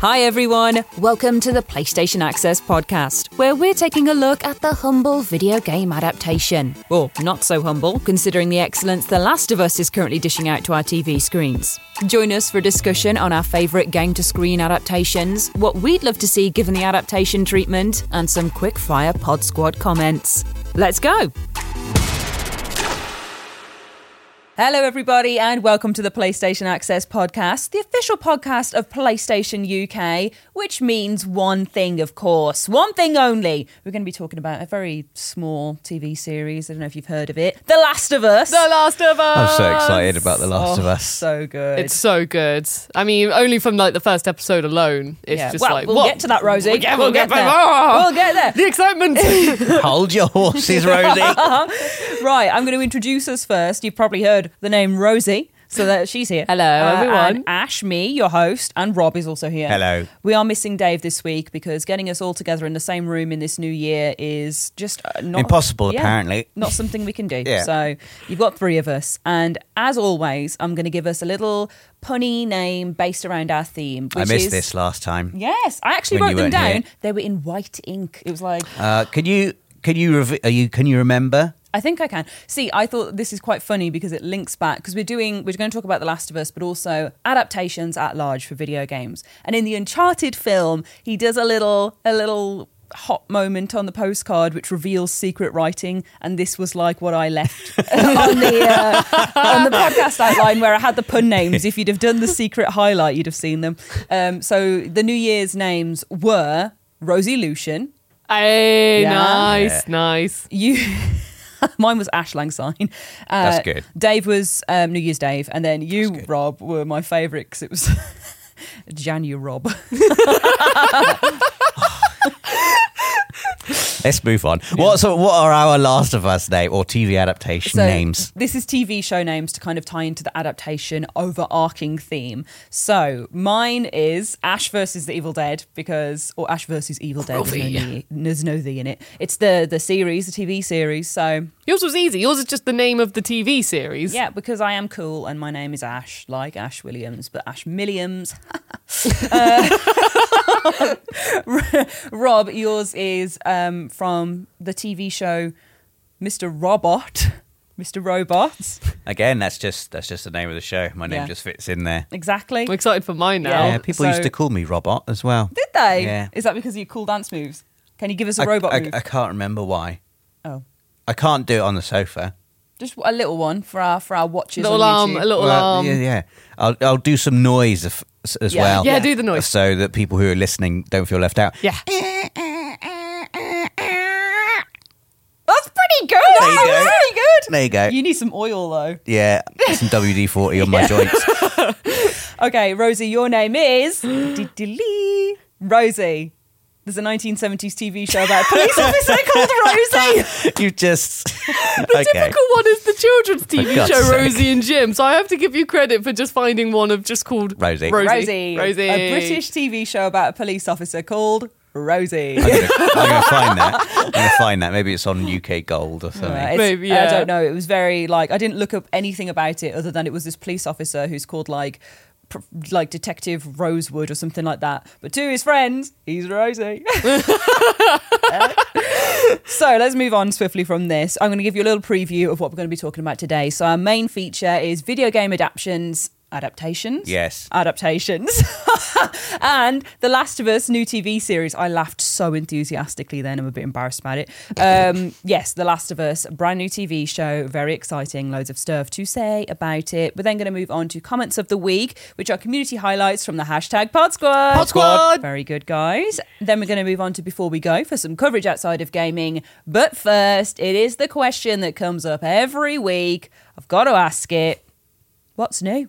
Hi, everyone. Welcome to the PlayStation Access podcast, where we're taking a look at the humble video game adaptation. Or not so humble, considering the excellence The Last of Us is currently dishing out to our TV screens. Join us for a discussion on our favourite game to screen adaptations, what we'd love to see given the adaptation treatment, and some quick fire Pod Squad comments. Let's go! Hello, everybody, and welcome to the PlayStation Access podcast, the official podcast of PlayStation UK, which means one thing, of course, one thing only. We're going to be talking about a very small TV series. I don't know if you've heard of it The Last of Us. The Last of Us. I'm so excited about The Last Oh, of Us. So good. It's so good. I mean, only from like the first episode alone, it's yeah. just well, like we'll what? get to that, Rosie. Yeah, we'll get there. back- Ah! We'll get there. The excitement. Hold your horses, Rosie. Right, I'm going to introduce us first. You've probably heard the name Rosie. So that she's here. Hello, Uh, everyone. And Ash, me, your host, and Rob is also here. Hello. We are missing Dave this week because getting us all together in the same room in this new year is just uh, not Impossible, yeah, apparently. Not something we can do. Yeah. So you've got three of us, and as always, I'm going to give us a little punny name based around our theme. I which missed is- this last time. Yes, I actually wrote them down. here. They were in white ink. It was like Uh, can you can you rev- are you can you remember? I think I can. See, I thought this is quite funny because it links back because we're doing we're going to talk about The Last of Us, but also adaptations at large for video games. And in the Uncharted film, he does a little a little hot moment on the postcard which reveals secret writing and this was like what I left on the uh, on the podcast outline where I had the pun names if you'd have done the secret highlight you'd have seen them um, so the New Year's names were Rosie Lucian hey, Yeah. nice, nice. you mine was ash Lang Syne uh, That's good. dave was um, new year's dave and then you rob were my favorite because it was janu rob Let's move on. What so what are our Last of Us name or TV adaptation so names? this is tv show names to kind of tie into the adaptation overarching theme so mine is ash versus the evil dead because or ash versus evil dead there's no, the, there's no the in it it's the the series the tv series so Yours was easy. Yours is just the name of the TV series. Yeah, because I am cool and my name is Ash, like Ash Williams, but Ash Milliams. uh, Rob, yours is um, from the TV show Mr. Robot. Mr. Robots. Again, that's just that's just the name of the show. My name Yeah. just fits in there. Exactly. I'm excited for mine now. Yeah, people so- used to call me Robot as well. Did they? Yeah. Is that because of your cool dance moves? Can you give us a I, robot I, move? I can't remember why. oh. I can't do it on the sofa. Just a little one for our for our watchers Little on arm, YouTube. a little Well, arm. yeah, yeah. I'll I'll do some noise if, as Yeah. well. Yeah, do the noise. so that people who are listening don't feel left out. Yeah. Eh, eh, eh, That's pretty good. There you That's go. pretty good. There you go. You need some oil though. Yeah, some WD forty on my joints. Okay, Rosie, your name is Rosie. There's a 1970s TV show about a police officer called Rosie. You just The okay. typical one children's TV show sake. Rosie and Jim. So I have to give you credit for just finding one of just called Rosie. Rosie. Rosie. Rosie. A British TV show about a police officer called Rosie. I'm gonna, find that. I'm gonna find that. Maybe it's on UK Gold or something. Uh, it's- Maybe, I don't know. It was very like I didn't look up anything about it other than it was this police officer who's called like pr- like Detective Rosewood or something like that. But to his friends, he's Rosie. so let's move on swiftly from this. I'm going to give you a little preview of what we're going to be talking about today. So our main feature is video game adaptations. Adaptations? Yes. Adaptations. and The Last of Us new TV series. I laughed so enthusiastically then. I'm a bit embarrassed about it. Um, yes, The Last of Us, brand new TV show. Very exciting. Loads of stuff to say about it. We're then going to move on to comments of the week, which are community highlights from the hashtag Pod Squad. Pod Squad. Very good, guys. Then we're going to move on to Before We Go for some coverage outside of gaming. But first, it is the question that comes up every week. I've got to ask it what's new?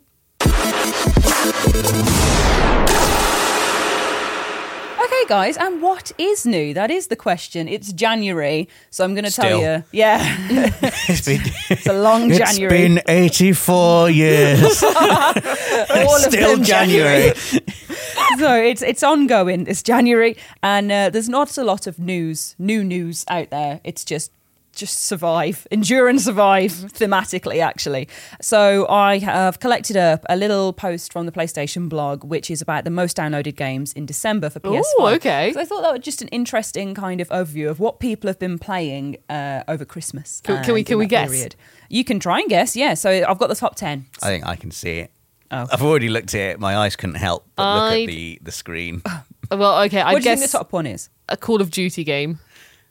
Okay, guys, and what is new? That is the question. It's January, so I'm going to tell Still. you. Yeah, It's been, it's a long it's January. been 84 years. All of Still them January. so it's it's ongoing. It's January, and uh, there's not a lot of news, new news out there. It's just just survive, endure and survive thematically, actually. So I have collected up a little post from the PlayStation blog, which is about the most downloaded games in December for PS5. Ooh, okay. So I thought that was just an interesting kind of overview of what people have been playing uh, over Christmas. Can- can we- can we that guess? Period. You can try and guess, yeah. So I've got the top 10. I think I can see it. Oh. I've already looked at it. My eyes couldn't help but look I'd- at the, the screen. Well, okay, I what do you think guess the top one is? a Call of Duty game.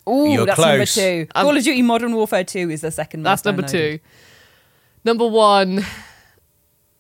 Ooh, You're that's close. number two. Um, Call of Duty Modern Warfare 2 is the second That's most number downloaded. two. Number one.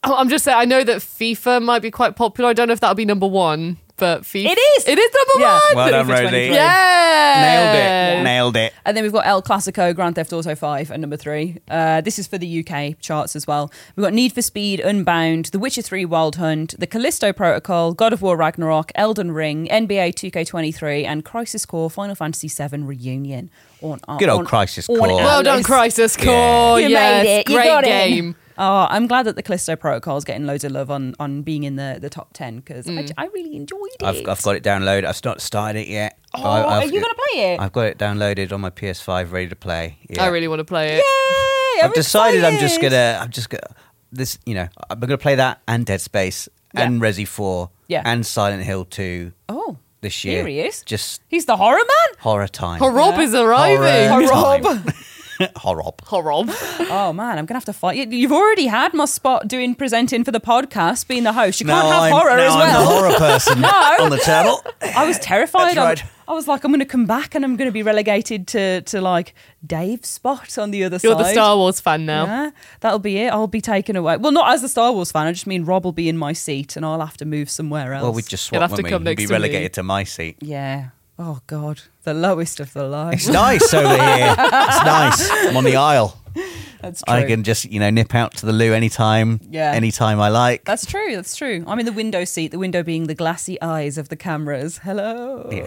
Oh, I'm just saying. I know that FIFA might be quite popular. I don't know if that'll be number one, but FIFA. It is! It is number Yeah. one. Well done, FIFA Rosie. Yeah. Nailed it. Nailed it. And then we've got El Clasico, Grand Theft Auto 5 and number three. Uh, this is for the UK charts as well. We've got Need for Speed, Unbound, The Witcher 3 Wild Hunt, The Callisto Protocol, God of War Ragnarok, Elden Ring, NBA 2K23, and Crisis Core Final Fantasy VII Reunion. On, on, Good old on- Crisis on Core. our Well done, list. Crisis Yeah. Core. You yes, made it. You great got it. game. Oh, I'm glad that the Callisto Protocol is getting loads of love on, on being in the, the top 10 because Mm. I j I I, really enjoyed it. I've, I've got it downloaded. I've not started it yet. Oh, I- are you going to play it? I've got it downloaded on my PS5, ready to play. Yeah. I really want to play it. Yay! I've I'm decided I'm just gonna. I'm just gonna. This, you know, I'm gonna play that and Dead Space and Resi Four Yeah. and Silent Hill Two. Oh this year. here he is. Just He's the horror man? horror time. Horob Yeah. is arriving. Horror. Horob. horror. Horob. Oh man, I'm gonna have to fight you. You've already had my spot doing presenting for the podcast, being the host. You can't have I'm, horror now as I'm well. the horror person no. on the table. I was terrified. That's I'm- right. I was like, I'm gonna come back and I'm gonna be relegated to to like Dave's spot on the other side. You're the Star Wars fan now. Yeah, that'll be it. I'll be taken away. Well, not as a Star Wars fan. I just mean Rob will be in my seat and I'll have to move somewhere else. Well, we just swap. You'll have to come we next be to me. relegated to my seat. yeah. Oh God, the lowest of the low. It's nice over here. It's nice. I'm on the aisle. That's true. I can just, you know, nip out to the loo anytime. Yeah. Anytime I like. That's true. That's true. I'm in the window seat. The window being the glassy eyes of the cameras. Hello. Yeah.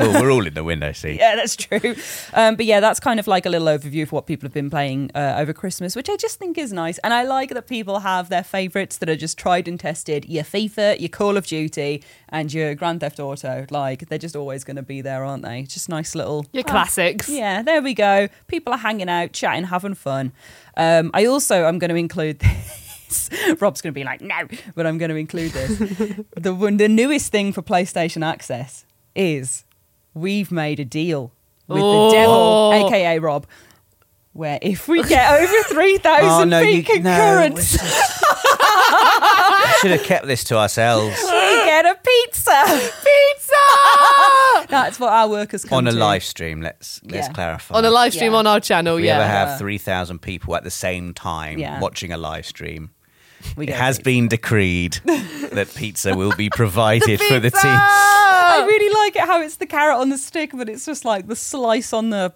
Well, we're all in the window seat. Yeah, that's true. Um, but yeah, that's kind of like a little overview of what people have been playing uh, over Christmas, which I just think is nice. And I like that people have their favourites that are just tried and tested. Your FIFA, your Call of Duty, and your Grand Theft Auto. Like they're just always going to be there, aren't they? Just nice little Your classics. yeah, there we go. People are hanging out, chatting, having fun. Um, I also am going to include this. Rob's going to be like, no, but I'm going to include this. the the newest thing for PlayStation Access is we've made a deal with Oh. the devil, aka Rob, where if we get over three thousand Oh, no, feet you- no. concurrent, Should have kept this to ourselves we get a pizza. Pizza! That's what our workers come on a to. live stream. Let's let's Yeah. clarify. On a live stream Yeah. on our channel, If we yeah. ever have three thousand people at the same time Yeah. watching a live stream. We It get a has pizza. been decreed that pizza will be provided for the team. I really like it how it's the carrot on the stick, but it's just like the slice on the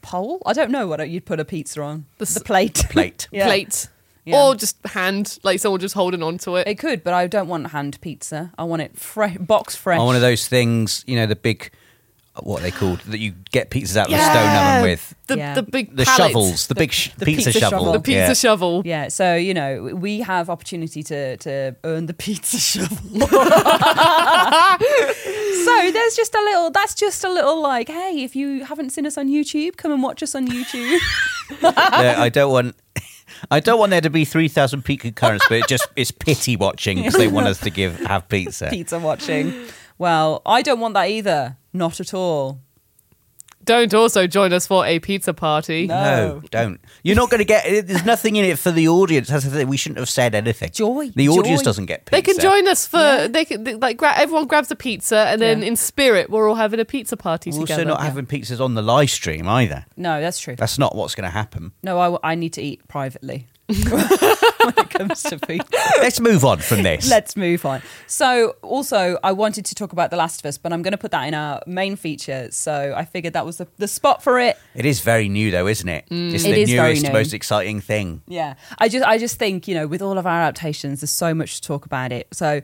pole. I don't know what you'd put a pizza on. The The, s- plate. Plate. Yeah. Plate. Yeah. Or just hand, like someone just holding on to it. It could, but I don't want hand pizza. I want it fresh, box fresh. On one of those things, you know, the big, uh, what are they called that you get pizzas out of the stone oven with. The, Yeah. the big The pallets. shovels, the, big sh- the pizza, pizza shovel. shovel. The pizza yeah. shovel. Yeah, so you know we have opportunity to to earn the pizza shovel. so there's just a little. That's just a little like, hey, if you haven't seen us on YouTube, come and watch us on YouTube. Yeah, I don't want. I don't want there to be three thousand peak concurrents, but it just it's pity watching because they want us to give have pizza. pizza watching. Well, I don't want that either. Not at all. Don't also join us for a pizza party. No. No, don't. You're not going to get. There's nothing in it for the audience. That's the thing. We shouldn't have said anything. Joy, The audience joy. doesn't get pizza. They can join us for they can they- like gra- everyone grabs a pizza and then Yeah. in spirit we're all having a pizza party We're also together. not having pizzas on the live stream either. No, that's true. That's not what's going to happen. No, I, I need to eat privately when it comes to pizza. Let's move on from this. Let's move on. So, also, I wanted to talk about The Last of Us, but I'm going to put that in our main feature. So, I figured that was the, the spot for it. It is very new, though, isn't it? Mm. It's It the newest, new. most exciting thing. Yeah, I just I just think you know with all of our adaptations, there's so much to talk about it. So.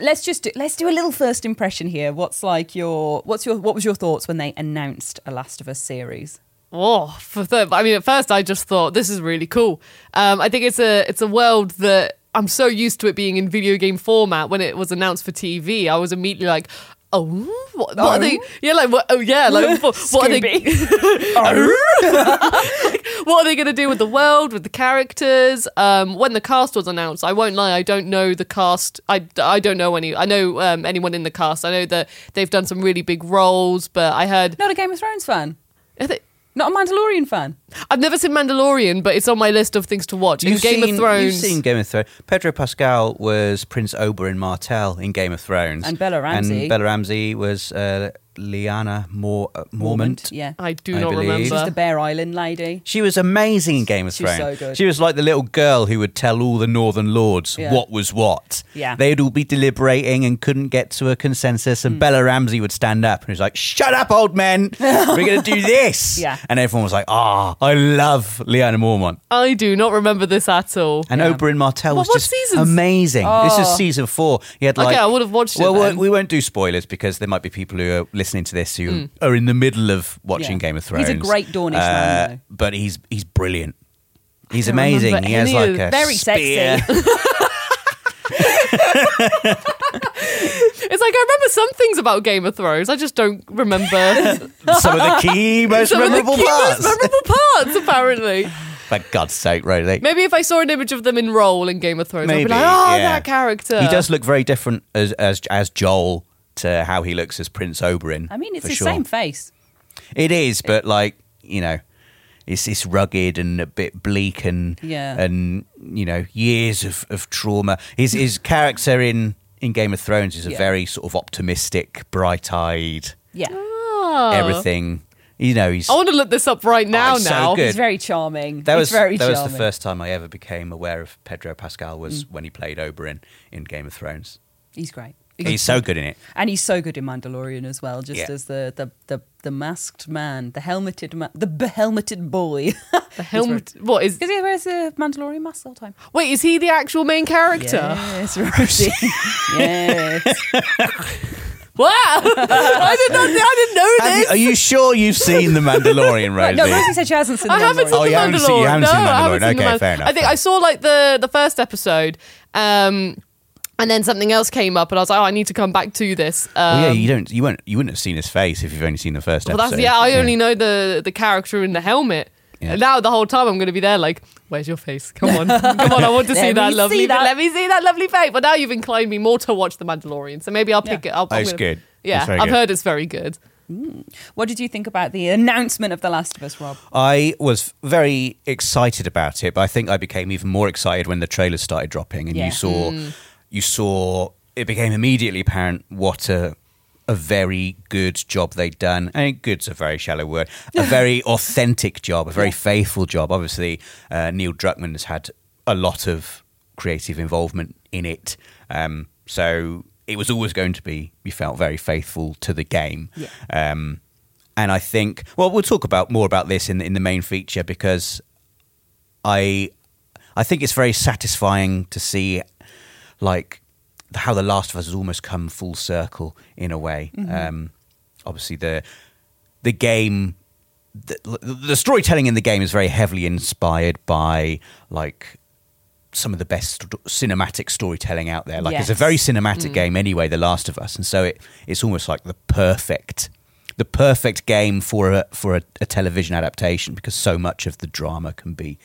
Let's just do, let's do a little first impression here. What's like your what's your what was your thoughts when they announced a Last of Us series? Oh, for the, I mean, at first I just thought this is really cool. Um, I think it's a it's a world that I'm so used to it being in video game format. When it was announced for TV, I was immediately like, oh, what, what are they? Yeah, like what? Oh, yeah, like what, what are they? what are they going to do with the world, with the characters? Um, when the cast was announced, I won't lie, I don't know the cast. I, I don't know any. I know um, anyone in the cast. I know that they've done some really big roles, but I heard. Not a Game of Thrones fan. I think- Not a Mandalorian fan. I've never seen Mandalorian, but it's on my list of things to watch. In Game seen, of Thrones, You've seen Game of Thrones. Pedro Pascal was Prince Oberyn Martell in Game of Thrones. And Bella Ramsey. And Bella Ramsey was uh, Lyanna Mor- uh, Mormont. Yeah. I do I not believe. remember. She's the Bear Island lady. She was amazing in Game of She's Thrones. so good. She was like the little girl who would tell all the Northern Lords Yeah. what was what. Yeah. They'd all be deliberating and couldn't get to a consensus. Hmm. And Bella Ramsey would stand up and was like, Shut up, old men. We're going to do this. Yeah. And everyone was like, Ah, I love Lyanna Mormont. I do not remember this at all. And Yeah. Oberyn Martell What- was what just seasons? amazing. This Oh. is season four. He had like Okay, I would have watched it Well, we- then. we won't do spoilers because there might be people who are listening to this who are in the middle of watching Yeah. Game of Thrones. He's a great Dornish Uh, man, though. but he's he's brilliant. He's amazing. He has like a Very spear. sexy. It's like I remember some things about Game of Thrones. I just don't remember Some of the key, most some memorable key parts. most memorable parts. Apparently, For God's sake, Rosie. maybe if I saw an image of them in role in Game of Thrones, I'd Maybe, be like, "Oh, yeah. that character." He does look very different as as as Joel to how he looks as Prince Oberyn. I mean, it's the sure. same face. It is, but like you know, it's it's rugged and a bit bleak and Yeah. and you know years of, of trauma. His his character in in Game of Thrones is a Yeah. very sort of optimistic, bright eyed, Yeah. Oh. everything. You know, he's I want to look this up right now. it's so now, good. He's very charming. that He's was very charming. that was the first time I ever became aware of Pedro Pascal was Mm. when he played Oberyn in Game of Thrones. He's great. He's so good in it. and he's so good in Mandalorian as well. Just Yeah. as the, the the the masked man, the helmeted man, the behelmeted boy. the helmet. What is? Because he wears the Mandalorian mask all the time. Wait, is he the actual main character? Yes, Rosie. yes. Wow! I did not. I didn't know Have you- this. are you sure you've seen The Mandalorian, Rosie? No, Rosie said she hasn't seen. I the haven't seen Oh, the you haven't Mandalorian. seen- you haven't no, seen I Mandalorian. haven't seen the Okay, Man- fair enough, I think I saw like the the first episode, um, and then something else came up, and I was like, oh, I need to come back to this. Um, Well, yeah, you don't. You won't. You wouldn't have seen his face if you've only seen the first well, episode. that's yeah. I only know the the character in the helmet. Yeah. And now the whole time I'm going to be there, like, where's your face? Come on, come on! I want to see that lovely. see that. Let me see that lovely face. But now you've inclined me more to watch The Mandalorian, so maybe I'll pick Yeah. it up. Oh, it's gonna- good. Yeah, It's I've good. heard it's very good. What did you think about the announcement of The Last of Us, Rob? I was very excited about it, but I think I became even more excited when the trailers started dropping, and Yeah. you saw, you saw it became immediately apparent what a a very good job they'd done. I mean, good's a very shallow word. A very authentic job, a very Yeah. faithful job. Obviously, uh, Neil Druckmann has had a lot of creative involvement in it, um, so it was always going to be. We felt very faithful to the game. Yeah. Um, and I think, well, we'll talk about more about this in in the main feature because I I think it's very satisfying to see like how the Last of Us has almost come full circle in a way. Um, obviously, the the game. The, the storytelling in the game is very heavily inspired by like some of the best st- cinematic storytelling out there. Like it's a very cinematic game anyway, The Last of Us, and so it it's almost like the perfect the perfect game for a for a, a television adaptation because so much of the drama can be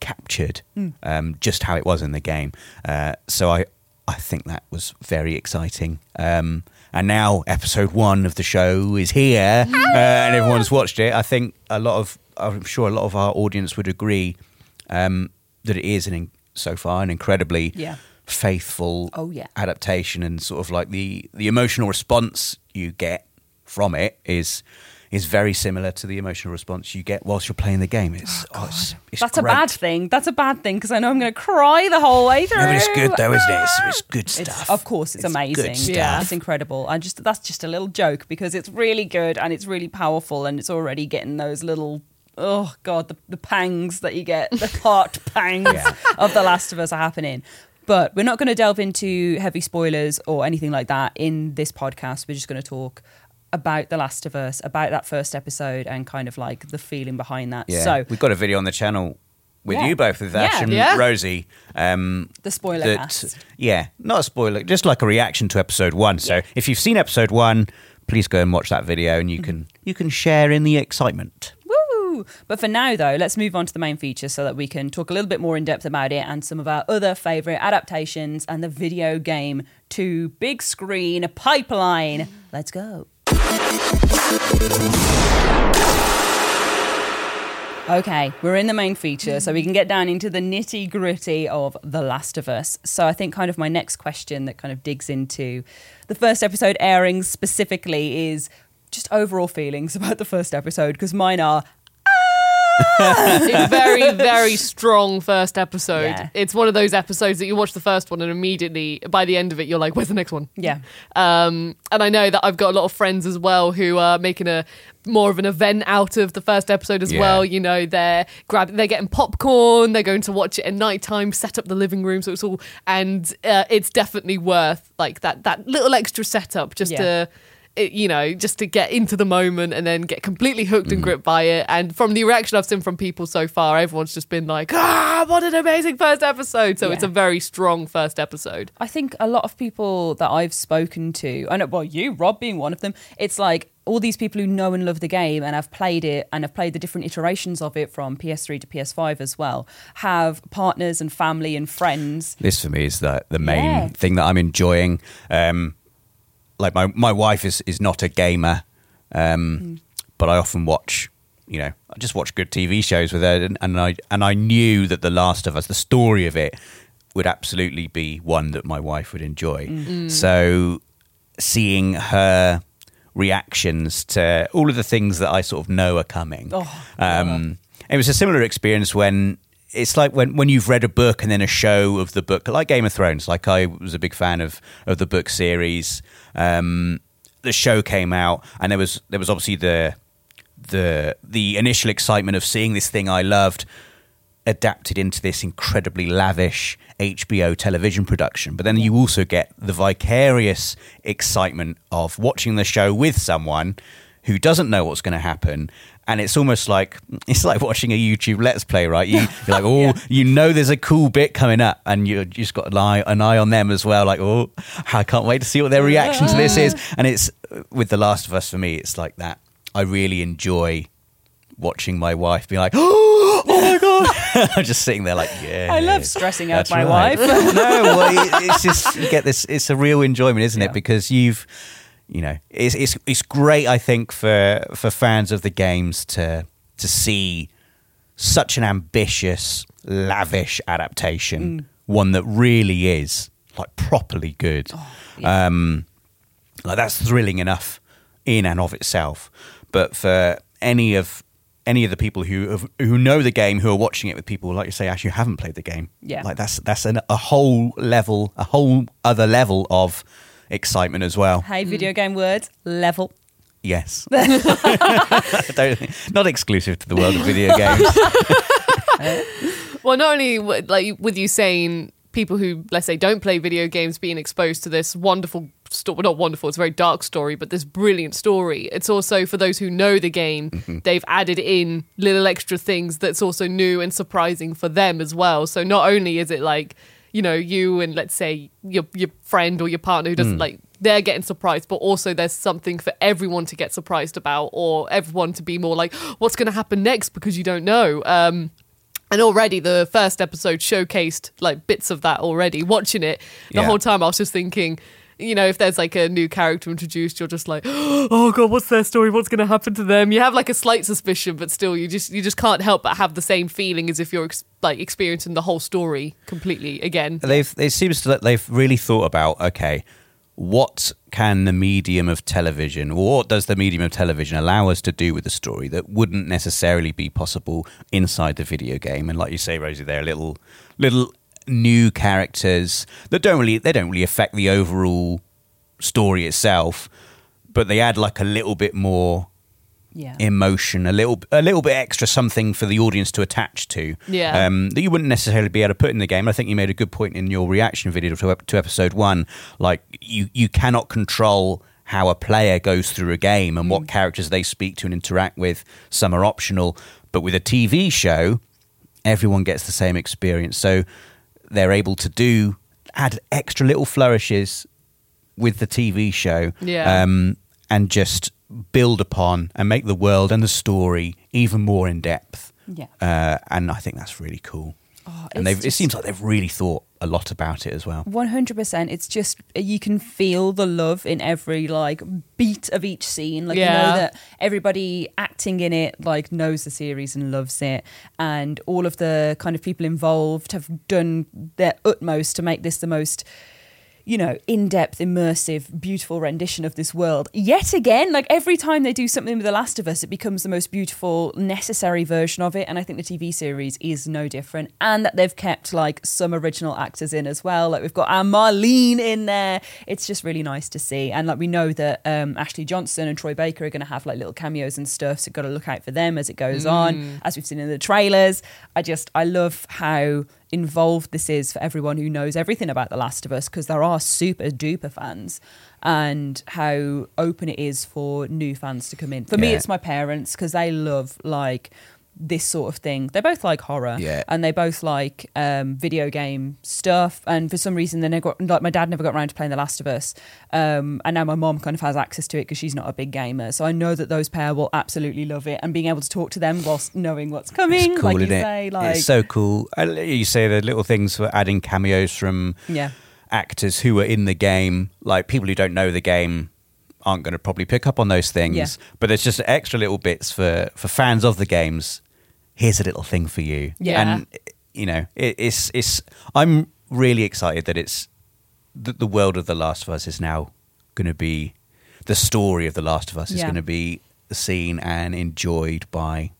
captured um, just how it was in the game. Uh, so I I think that was very exciting. Um, and now episode one of the show is here, uh, and everyone's watched it. I think a lot of I'm sure a lot of our audience would agree um, that it is an in, so far an incredibly Yeah. faithful Oh, yeah. adaptation and sort of like the the emotional response you get from it is is very similar to the emotional response you get whilst you're playing the game. It's, oh, oh it's, it's That's a bad thing. That's a bad thing because I know I'm going to cry the whole way through. No, but it's good though, isn't it? It's, it's good It's- stuff. of course, it's, amazing. stuff. Yeah. it's incredible. I just that's just a little joke because it's really good and it's really powerful and it's already getting those little oh god the, the pangs that you get the heart pangs Yeah. of The Last of Us are happening. But we're not going to delve into heavy spoilers or anything like that in this podcast. We're just going to talk about The Last of Us, about that first episode, and kind of like the feeling behind that. Yeah, So we've got a video on the channel with Yeah. you both, with Ash Yeah. and Yeah. Rosie. Um, The spoiler that, yeah, not a spoiler, just like a reaction to episode one. So if you've seen episode one, please go and watch that video, and you Mm-hmm. can you can share in the excitement. Woo! But for now, though, let's move on to the main feature so that we can talk a little bit more in depth about it and some of our other favourite adaptations and the video game to big screen pipeline. Let's go. Okay, we're in the main feature, so we can get down into the nitty gritty of The Last of Us. So, I think kind of my next question that kind of digs into the first episode airing specifically is just overall feelings about the first episode, because mine are it's very, very strong first episode. Yeah. It's one of those episodes that you watch the first one and immediately by the end of it you're like, where's the next one? Yeah. Um, and I know that I've got a lot of friends as well who are making a more of an event out of the first episode as Yeah. well. You know, they're grab they're getting popcorn, they're going to watch it at night time, set up the living room, so it's all and uh, it's definitely worth like that that little extra setup just Yeah. to it, you know, just to get into the moment and then get completely hooked and gripped by it. And from the reaction I've seen from people so far, everyone's just been like, ah, what an amazing first episode. So it's a very strong first episode. I think a lot of people that I've spoken to, I know, well, you, Rob, being one of them, it's like all these people who know and love the game and have played it and have played the different iterations of it from PS3 to PS5 as well, have partners and family and friends. This for me is the the main Yeah. thing that I'm enjoying. Um, like my my wife is is not a gamer, um, Hmm. but I often watch. You know, I just watch good TV shows with her, and, and I and I knew that The Last of Us, the story of it, would absolutely be one that my wife would enjoy. Mm. So, seeing her reactions to all of the things that I sort of know are coming. Oh, um, it was a similar experience when it's like when, when you've read a book and then a show of the book, like Game of Thrones. Like I was a big fan of of the book series. Um, the show came out, and there was there was obviously the the the initial excitement of seeing this thing I loved adapted into this incredibly lavish HBO television production. But then you also get the vicarious excitement of watching the show with someone who doesn't know what's going to happen. And it's almost like it's like watching a YouTube Let's Play, right? You, you're like, oh, Yeah. you know, there's a cool bit coming up, and you just got an eye, an eye on them as well. Like, oh, I can't wait to see what their reaction to this is. And it's with The Last of Us for me, it's like that. I really enjoy watching my wife be like, oh, my god, I'm just sitting there like, yeah. I love stressing out my right. wife. no, well, it- it's just you get this. It's a real enjoyment, isn't Yeah. it? Because you've, you know, it's it's it's great. I think for for fans of the games to to see such an ambitious, lavish adaptation, one that really is like properly good. yeah. Um, like that's thrilling enough in and of itself. But for any of any of the people who have, who know the game, who are watching it with people like you say, who haven't played the game, Yeah. like that's that's an, a whole level, a whole other level of excitement as well. Hey, video game words, level. Yes, Don't- not exclusive to the world of video games. Well, not only like with you saying people who let's say don't play video games being exposed to this wonderful story, not wonderful, it's a very dark story, but this brilliant story. It's also for those who know the game, Mm-hmm. they've added in little extra things that's also new and surprising for them as well. So not only is it like you know you and let's say your your friend or your partner who Mm. doesn't like they're getting surprised, but also there's something for everyone to get surprised about, or everyone to be more like, what's going to happen next because you don't know. Um, and already the first episode showcased like bits of that already. Watching it the Yeah. whole time, I was just thinking, you know, if there's like a new character introduced, you're just like, oh god, what's their story? What's going to happen to them? You have like a slight suspicion, but still, you just you just can't help but have the same feeling as if you're ex- like experiencing the whole story completely again. they've it seems that they've really thought about okay what can the medium of television or what does the medium of television allow us to do with the story that wouldn't necessarily be possible inside the video game and like you say rosie they're little little new characters that don't really they don't really affect the overall story itself but they add like a little bit more Yeah. emotion, a little a little bit extra something for the audience to attach to. Yeah. Um, that you wouldn't necessarily be able to put in the game. I think you made a good point in your reaction video to, to episode one. Like you you cannot control how a player goes through a game and what characters they speak to and interact with. Some are optional, but with a TV show. everyone gets the same experience. So they're able to do add extra little flourishes with the TV show, Yeah. um, and just build upon and make the world and the story even more in depth. Yeah. uh, and I think that's really cool. Oh, and they've, it seems like they've really thought a lot about it as well. One hundred percent. It's just you can feel the love in every like beat of each scene. Like you know that everybody acting in it like knows the series and loves it, and all of the kind of people involved have done their utmost to make this the most you know, in depth, immersive, beautiful rendition of this world. Yet again, like every time they do something with The Last of Us, it becomes the most beautiful, necessary version of it. And I think the TV series is no different. And that they've kept like some original actors in as well. Like we've got our Marlene in there. It's just really nice to see. And like we know that um, Ashley Johnson and Troy Baker are going to have like little cameos and stuff. So got to look out for them as it goes on, as we've seen in the trailers. I just, I love how involved this is for everyone who knows everything about The Last of Us because there are super duper fans and how open it is for new fans to come in. For me, it's my parents because they love like this sort of thing. They both like horror Yeah. and they both like um, video game stuff. And for some reason, they never got, like my dad never got around to playing The Last of Us. Um, and now my mom kind of has access to it because she's not a big gamer. So I know that those pair will absolutely love it. And being able to talk to them whilst knowing what's coming, It's cool, like you it? say, like it's so cool. You say the little things for adding cameos from yeah. actors who are in the game, like people who don't know the game aren't going to probably pick up on those things. Yeah. But there's just extra little bits for for fans of the games. Here's a little thing for you. Yeah. And you know, it, it's it's. I'm really excited that it's that the world of The Last of Us is now going to be the story of The Last of Us is Yeah. going to be seen and enjoyed by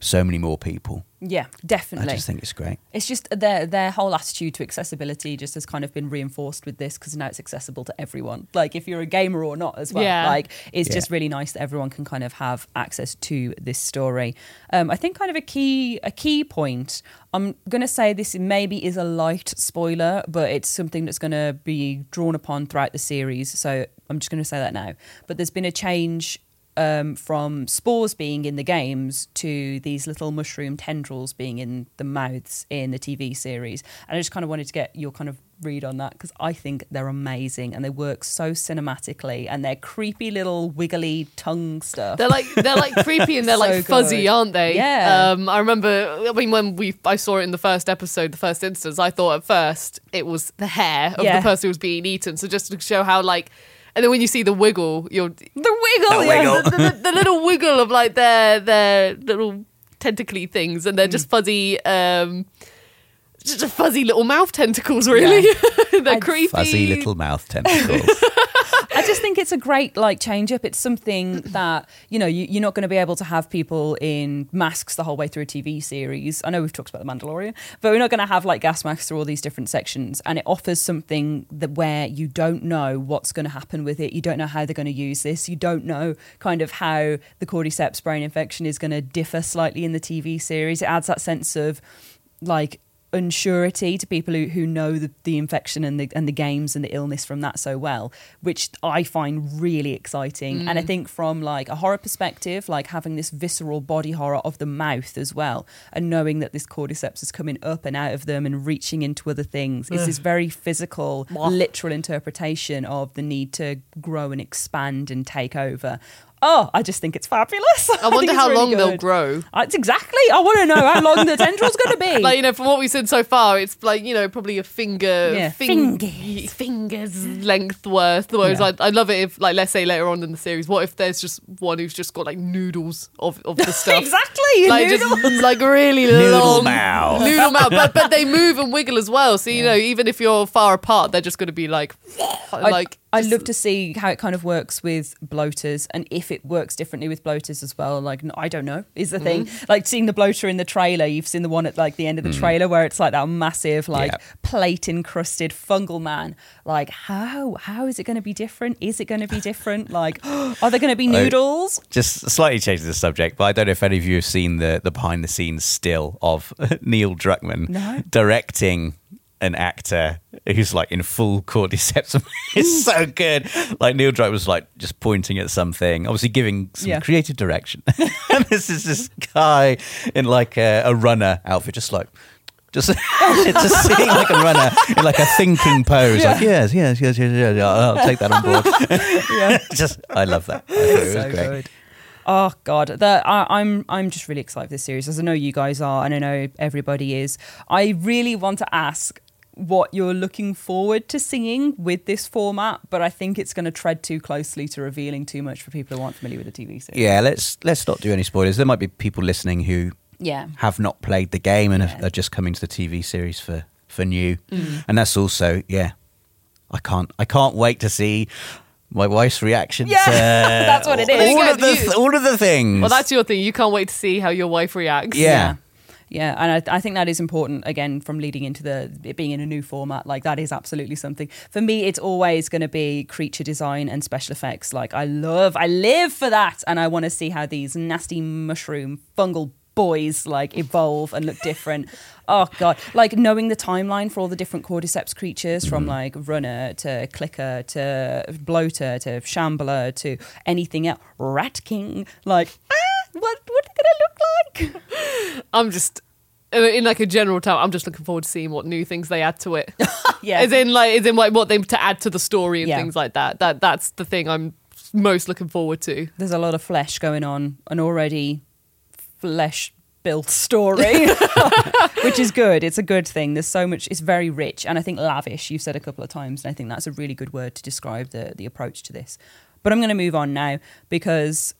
so many more people. Yeah, definitely. I just think it's great. It's just their their whole attitude to accessibility just has kind of been reinforced with this because now it's accessible to everyone. Like if you're a gamer or not as well. Yeah. Like it's Yeah. just really nice that everyone can kind of have access to this story. Um, I think kind of a key a key point. I'm gonna say this maybe is a light spoiler, but it's something that's gonna be drawn upon throughout the series. So I'm just gonna say that now. But there's been a change um, from spores being in the games to these little mushroom tendrils being in the mouths in the TV series. And I just kind of wanted to get your kind of read on that because I think they're amazing and they work so cinematically and they're creepy little wiggly tongue stuff. They're like they're like creepy and they're So like fuzzy, good. aren't they? Yeah. Um, I remember. I mean, when we I saw it in the first episode, the first instance, I thought at first it was the hair of Yeah. the person who was being eaten. So just to show how like. And then when you see the wiggle, you're the wiggle, The yeah. wiggle. the, the, the little wiggle of like their their little tentacly things, and they're Mm. just fuzzy, um, just a fuzzy little mouth tentacles. Really, they're I'd- creepy. Fuzzy little mouth tentacles. I just think it's a great like change up. It's something that you know you, you're not going to be able to have people in masks the whole way through a TV series. I know we've talked about the Mandalorian, but we're not going to have like gas masks through all these different sections. And it offers something that where you don't know what's going to happen with it. You don't know how they're going to use this. You don't know kind of how the cordyceps brain infection is going to differ slightly in the TV series. It adds that sense of like unsurety to people who, who know the, the infection and the and the games and the illness from that so well, which I find really exciting. And I mm. think from like a horror perspective, like having this visceral body horror of the mouth as well, and knowing that this cordyceps is coming up and out of them and reaching into other things, it's this very physical, literal interpretation of the need to grow and expand and take over. Oh, I just think it's fabulous. I wonder think how really long they'll good. grow. Uh, That's exactly. I want to know how long the tendril's going to be. Like you know, from what we've said so far, it's like you know probably a finger, Yeah. fing- Fingers. fingers length worth. Whereas Yeah. I, I love it if, like, let's say later on in the series, what if there's just one who's just got like noodles of, of the stuff, exactly. like noodle. just like really Noodle long mouth. noodle mouth. But but they move and wiggle as well. So you know, even if you're far apart, they're just going to be like, like. I'd just- love to see how it kind of works with bloaters and if it works differently with bloaters as well. Like, I don't know, is the thing. Mm-hmm. Like, seeing the bloater in the trailer, you've seen the one at like the end of the trailer where it's like that massive, like Yeah. plate encrusted fungal man. Like, how? How is it going to be different? Is it going to be different? Like, are there going to be I- noodles? Just slightly changing the subject, but I don't know if any of you have seen the, the behind the scenes still of Neil Druckmann No. directing an actor who's like in full cordyceps. it's so good. Like Neil Druckmann was like just pointing at something, obviously giving some Yeah. creative direction. and this is this guy in like a, a runner outfit, just like. Just, just sitting like a runner in like a thinking pose, like yes, yes, yes, yes, yes, yeah, I'll take that on board. Yeah. just, I love that. I it was so great. good. Oh God, the, I, I'm I'm just really excited for this series, as I know you guys are, and I know everybody is. I really want to ask what you're looking forward to seeing with this format, but I think it's going to tread too closely to revealing too much for people who aren't familiar with the TV series. Yeah, let's let's not do any spoilers. There might be people listening who Yeah. have not played the game and Yeah. Mm. are just coming to the TV series for for new. And that's also yeah. I can't I can't wait to see my wife's reaction. Yeah, to that's what it is. All There of the you- all of the things. Well, that's your thing. You can't wait to see how your wife reacts. Yeah. Yeah, and I, I think that is important again from leading into the it being in a new format. Like that is absolutely something for me. It's always going to be creature design and special effects. Like I love, I live for that, and I want to see how these nasty mushroom fungal boys like evolve and look different. oh god, like knowing the timeline for all the different cordyceps creatures from like runner to clicker to bloater to shambler to anything else, rat king. Like ah, what what gonna look like? I'm just in like a general term. I'm just looking forward to seeing what new things they add to it. Yeah. as in like as in like what they to add to the story and Yeah. things like that. That that's the thing I'm most looking forward to. there's a lot of flesh going on, an already flesh built story, which is good. It's a good thing. There's so much, it's very rich. And I think lavish, you've said a couple of times. And I think that's a really good word to describe the, the approach to this. But I'm going to move on now because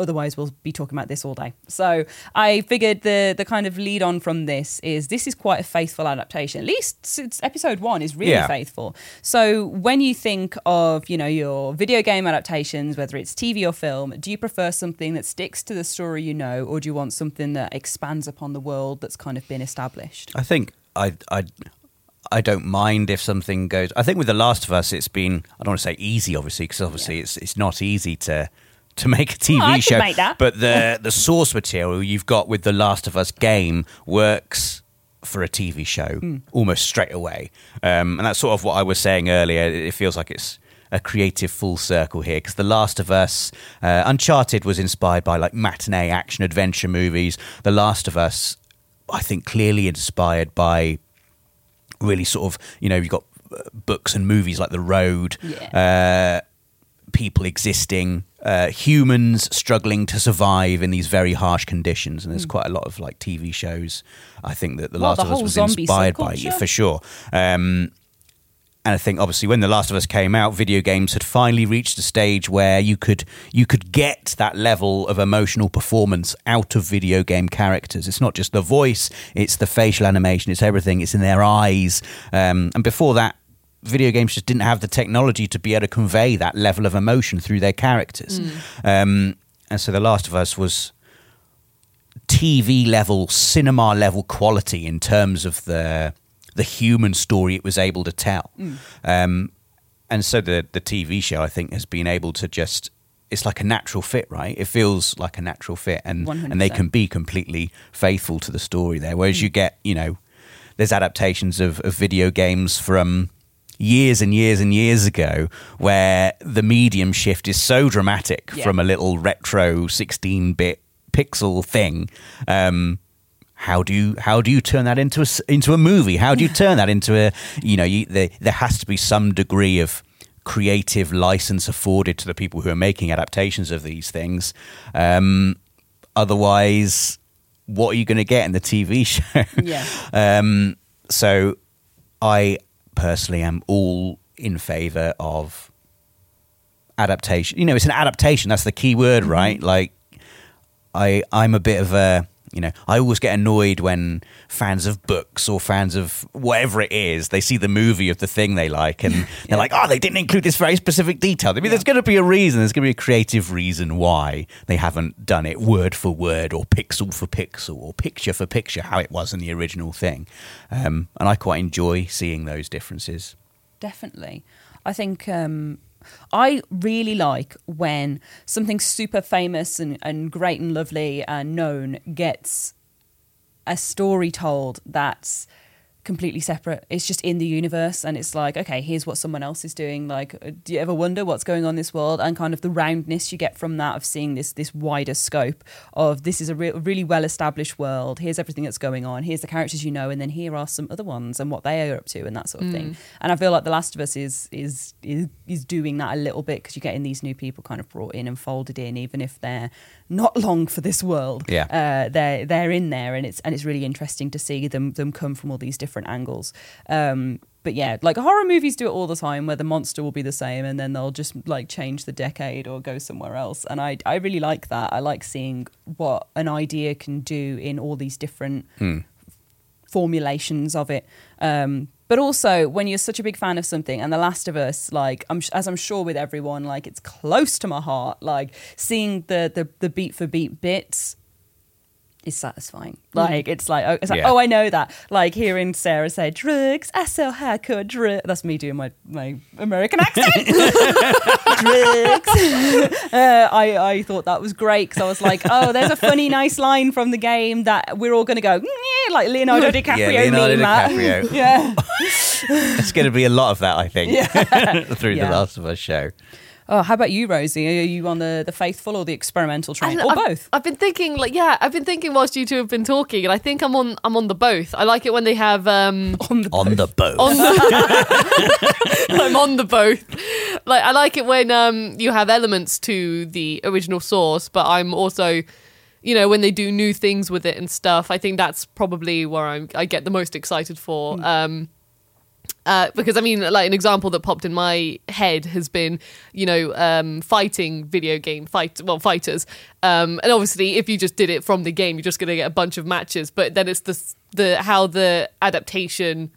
otherwise we'll be talking about this all day. So I figured the the kind of lead on from this is this is quite a faithful adaptation. At least since episode one is really Yeah. faithful. So when you think of you know your video game adaptations, whether it's TV or film, do you prefer something that sticks to the story you know, or do you want something that expands upon the world that's kind of been established? I think I I I don't mind if something goes. I think with The Last of Us, it's been I don't want to say easy, obviously, because obviously Yeah. it's it's not easy to to make a TV I could show. make that. But the the source material you've got with The Last of Us game works for a TV show Hmm. almost straight away, um, and that's sort of what I was saying earlier. It feels like it's a creative full circle here because The Last of Us, uh, Uncharted was inspired by like matinee action adventure movies. The Last of Us, I think, clearly inspired by really sort of you know you've got uh, books and movies like The Road, uh, people existing, uh, humans struggling to survive in these very harsh conditions, and there's quite a lot of like TV shows. I think that The Well, Last the of Us was inspired by yeah, for sure. Um, and I think obviously when The Last of Us came out, video games had finally reached a stage where you could you could get that level of emotional performance out of video game characters. It's not just the voice, it's the facial animation, it's everything, it's in their eyes. Um, and before that, video games just didn't have the technology to be able to convey that level of emotion through their characters. Um, and so The Last of Us was TV level, cinema level quality in terms of the the human story it was able to tell. Um, and so the the TV show, I think, has been able to just. It's like a natural fit, right? It feels like a natural fit, and and they can be completely faithful to the story there. Whereas you get, you know, there's adaptations of, of video games from years and years and years ago where the medium shift is so dramatic Yeah. from a little retro 16-bit pixel thing um how do you how do you turn that into a into a movie how do you turn that into a you know you, there, there has to be some degree of creative license afforded to the people who are making adaptations of these things um otherwise what are you going to get in the tv show Yeah. um, so I personally am all in favor of adaptation. You know, it's an adaptation. That's the key word, right? Mm-hmm. Like, I I'm a bit of a you know I always get annoyed when fans of books or fans of whatever it is they see the movie of the thing they like and they're like oh they didn't include this very specific detail. I mean, there's going to be a reason. There's going to be a creative reason why they haven't done it word for word or pixel for pixel or picture for picture how it was in the original thing. Um, and I quite enjoy seeing those differences. Definitely. I think um, I really like when something super famous and, and great and lovely and known gets a story told that's completely separate. It's just in the universe, and it's like, okay, here's what someone else is doing. Like, uh, do you ever wonder what's going on in this world? And kind of the roundness you get from that of seeing this this wider scope of this is a re- really well established world. Here's everything that's going on. Here's the characters you know, and then here are some other ones and what they are up to and that sort of thing. And I feel like The Last of Us is is is, is doing that a little bit because you're getting these new people kind of brought in and folded in, even if they're not long for this world. Yeah. uh, they're they're in there, and it's and it's really interesting to see them them come from all these different angles. Um, but yeah, like horror movies do it all the time, where the monster will be the same, and then they'll just like change the decade or go somewhere else. And I I really like that. I like seeing what an idea can do in all these different formulations of it. Um, but also, when you're such a big fan of something, and The Last of Us, like I'm, as I'm sure with everyone, like it's close to my heart. Like seeing the the, the beat for beat bits is satisfying. Like it's like oh, it's like Yeah. oh I know that. Like hearing Sarah say drugs, I sell hardcore drugs. That's me doing my my American accent. drugs. uh, I I thought that was great because I was like oh there's a funny nice line from the game that we're all gonna go like Leonardo DiCaprio Yeah, Leonardo meme. DiCaprio. yeah. It's going to be a lot of that, I think, through Yeah. the Last of Us show. Oh, how about you, Rosie? Are you on the, the faithful or the experimental train, or I've, both? I've been thinking, like, yeah, I've been thinking whilst you two have been talking, and I think I'm on, I'm on the both. I like it when they have, um, On the On the boat. on the, I'm on the both. Like, I like it when um you have elements to the original source, but I'm also, you know, when they do new things with it and stuff. I think that's probably where I'm, I get the most excited for. Um, uh, because I mean, like an example that popped in my head has been, you know, um, fighting video game fight, well, fighters, um, and obviously, if you just did it from the game, you're just going to get a bunch of matches. But then it's the the how the adaptation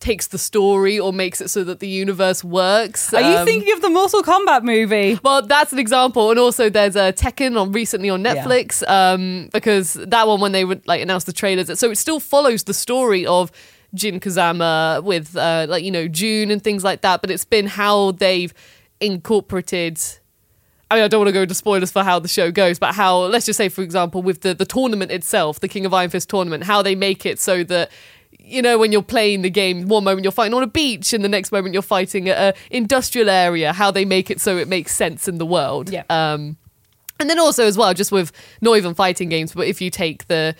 takes the story or makes it so that the universe works. Are you Um, thinking of the Mortal Kombat movie? well, that's an example, and also there's a Tekken on recently on Yeah. Netflix um, because that one when they would like announce the trailers, so it still follows the story of Jin Kazama with uh, like you know June and things like that, but it's been how they've incorporated. I mean, I don't want to go into spoilers for how the show goes, but how let's just say, for example, with the the tournament itself, the King of Iron Fist tournament, how they make it so that you know when you're playing the game, one moment you're fighting on a beach, and the next moment you're fighting at a industrial area. How they make it so it makes sense in the world. Yeah. Um, and then also as well, just with not even fighting games, but if you take the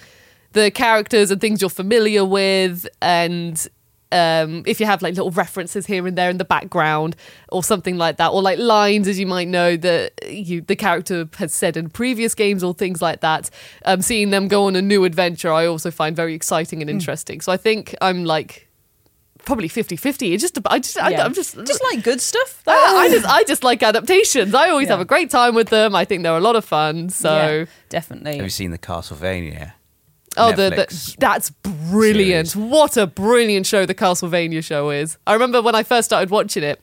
the characters and things you're familiar with, and um, if you have like little references here and there in the background or something like that, or like lines as you might know that you the character has said in previous games or things like that, um, seeing them go on a new adventure, I also find very exciting and interesting. So I think I'm like probably 50-50 it's just i just I, Yeah. i'm just just like good stuff. I, I just I just like adaptations. I always Yeah. have a great time with them. I think they're a lot of fun. So Yeah, definitely. Have you seen the Castlevania? Oh, the, the that's brilliant! series? What a brilliant show the Castlevania show is. I remember when I first started watching it.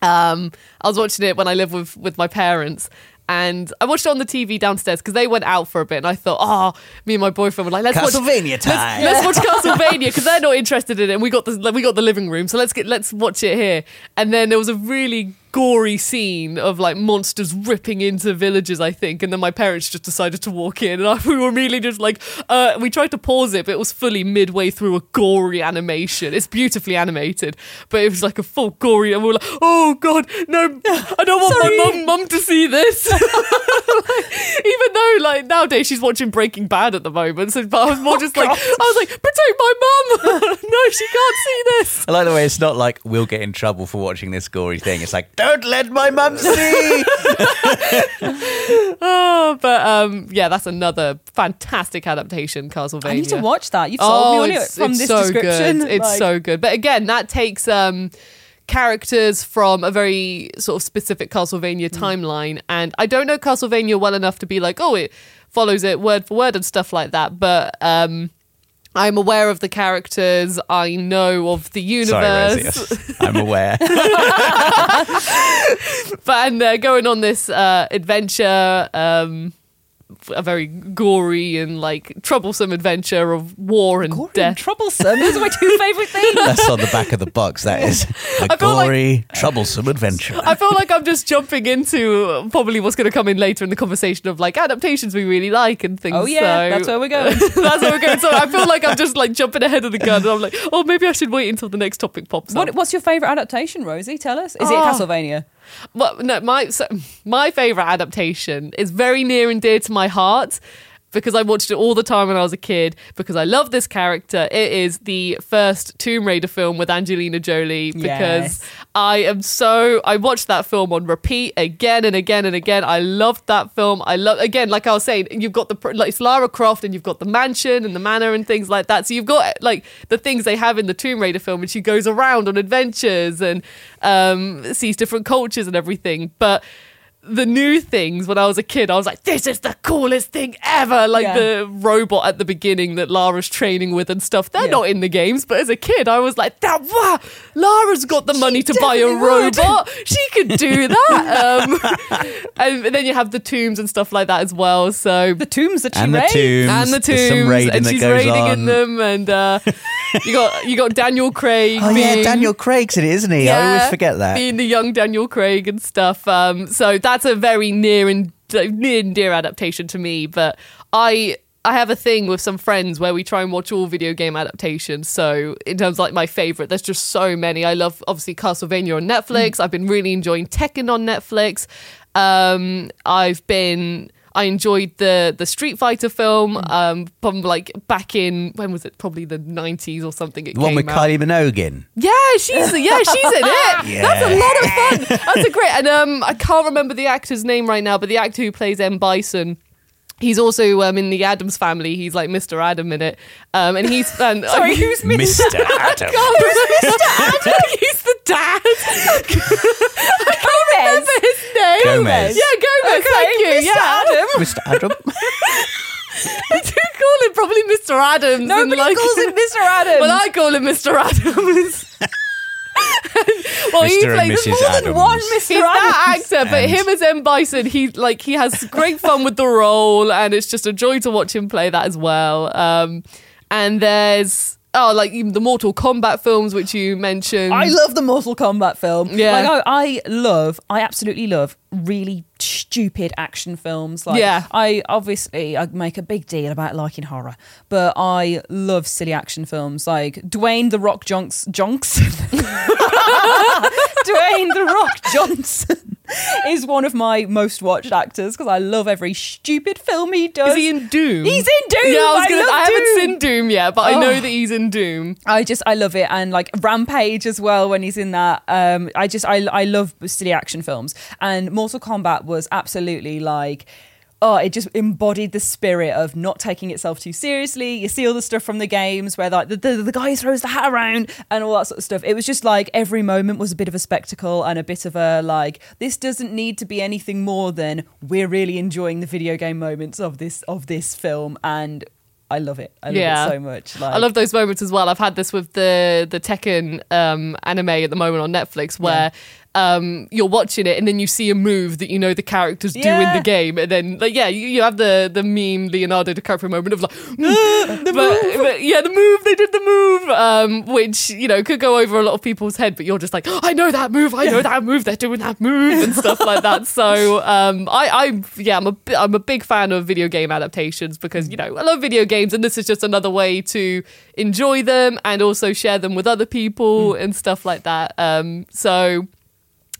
Um, I was watching it when I lived with with my parents. And I watched it on the TV downstairs because they went out for a bit, and I thought, oh, me and my boyfriend were like, let's watch Castlevania time. Let's watch Castlevania because they're not interested in it. And we got the we got the living room, so let's get let's watch it here. And then there was a really gory scene of like monsters ripping into villages, I think. And then my parents just decided to walk in, and I, we were immediately just like, uh, we tried to pause it, but it was fully midway through a gory animation. It's beautifully animated, but it was like a full gory, and we were like, oh god, no, I don't want Sorry. my mum mum to see this. Even though, like nowadays, she's watching Breaking Bad at the moment, so but I was more just like, I was like, protect my mum. no, she can't see this. I like the way it's not like we'll get in trouble for watching this gory thing. It's like, don't let my mum see. Oh, but um, yeah, that's another fantastic adaptation, Castlevania. I need to watch that. You've sold me on it from this so description. Good. It's Like- so good. But again, that takes um, characters from a very sort of specific Castlevania Hmm. timeline, and I don't know Castlevania well enough to be like, oh, it follows it word for word and stuff like that. But um, I'm aware of the characters. I know of the Sorry, universe. Rosie. I'm aware. but and they're going on this uh, adventure um, a very gory and like troublesome adventure of war and Gory and death. troublesome. Those are my two favourite things. That's on the back of the box. That is a I feel like- gory, troublesome adventure. I feel like I'm just jumping into probably what's going to come in later in the conversation of like adaptations we really like and things. Oh yeah, so- that's where we're going. That's where we're going. So I feel like I'm just like jumping ahead of the gun, and I'm like, oh, maybe I should wait until the next topic pops up. What's your favourite adaptation, Rosie? Tell us. Is it Oh. Castlevania? Well, no, my so, my favorite adaptation is very near and dear to my heart because I watched it all the time when I was a kid because I love this character. It is the first Tomb Raider film with Angelina Jolie because Yes. I am so I watched that film on repeat again and again and again. I loved that film. I love again like I was saying, you've got the like it's Lara Croft and you've got the mansion and the manor and things like that. So you've got like the things they have in the Tomb Raider film and she goes around on adventures and um sees different cultures and everything. But the new things when I was a kid, I was like, this is the coolest thing ever. Like Yeah. the robot at the beginning that Lara's training with and stuff. They're Yeah. not in the games, but as a kid, I was like, that wow, Lara's got the money to buy a definitely would. robot. She could do that. um, and then you have the tombs and stuff like that as well. So The tombs that she and the tombs. and the There's some tombs, and that she's goes raiding on. in them, and uh, you got you got Daniel Craig. Oh yeah, Daniel Craig's in it, isn't he? I always forget that. Being the young Daniel Craig and stuff. Um, so that's a very near and near and dear adaptation to me. But I I have a thing with some friends where we try and watch all video game adaptations. So in terms of like my favorite, there's just so many. I love obviously Castlevania on Netflix. I've been really enjoying Tekken on Netflix. Um, I've been. I enjoyed the the Street Fighter film um, from like back in when was it? Probably the nineties or something. It the one came with out. Kylie Minogue. in. Yeah, she's yeah, she's in it. Yeah. That's a lot of fun. That's a great. And um, I can't remember the actor's name right now, but the actor who plays M Bison. He's also um, in the Addams family. He's like Mr. Adam in it, um, and he's and, Sorry, who's Mr. Mr. Adam. Mr. Adam? he's the dad. I can't remember his name. Gomez. Yeah, Gomez. Okay, thank you. Mr. Yeah, Adam. Mr. Adam. I do call him probably Mr. Adams. Nobody like- calls him Mr. Adams. Well, I call him Mr. Adams. well, he Mr. and plays Mrs. more than one Mr. Adams. He's that actor, but And- him as M Bison, he like he has great fun with the role, and it's just a joy to watch him play that as well. Um, and there's oh, like even the Mortal Kombat films, which you mentioned. I love the Mortal Kombat film. Yeah. Like I, I love, I absolutely love really stupid action films. Like Yeah. I obviously I make a big deal about liking horror, but I love silly action films like Dwayne the Rock Jonks Johnson. Dwayne the Rock Johnson is one of my most watched actors because I love every stupid film he does. Is he in Doom? He's in Doom. Yeah, I was gonna. love I, haven't Doom. seen Doom yet, but I know Oh. that he's in Doom. I just I love it and like Rampage as well when he's in that. Um, I just I I love silly action films and Mortal Kombat was absolutely like. Oh, it just embodied the spirit of not taking itself too seriously. You see all the stuff from the games where like the, the, the guy throws the hat around and all that sort of stuff. It was just like every moment was a bit of a spectacle and a bit of a like this doesn't need to be anything more than we're really enjoying the video game moments of this of this film and I love it. I love Yeah. it so much. Like, I love those moments as well. I've had this with the the Tekken um, anime at the moment on Netflix, where um, you're watching it and then you see a move that you know the characters do in the game, and then like yeah, you, you have the the meme Leonardo DiCaprio moment of like, "Mm," but, but yeah, the move they did the move, um, which you know could go over a lot of people's head, but you're just like, "Oh, I know that move, I know that move, they're doing that move and stuff like that. So um, I, I yeah, I'm a I'm a big fan of video game adaptations because you know I love video games, and this is just another way to enjoy them and also share them with other people and stuff like that. Um, so.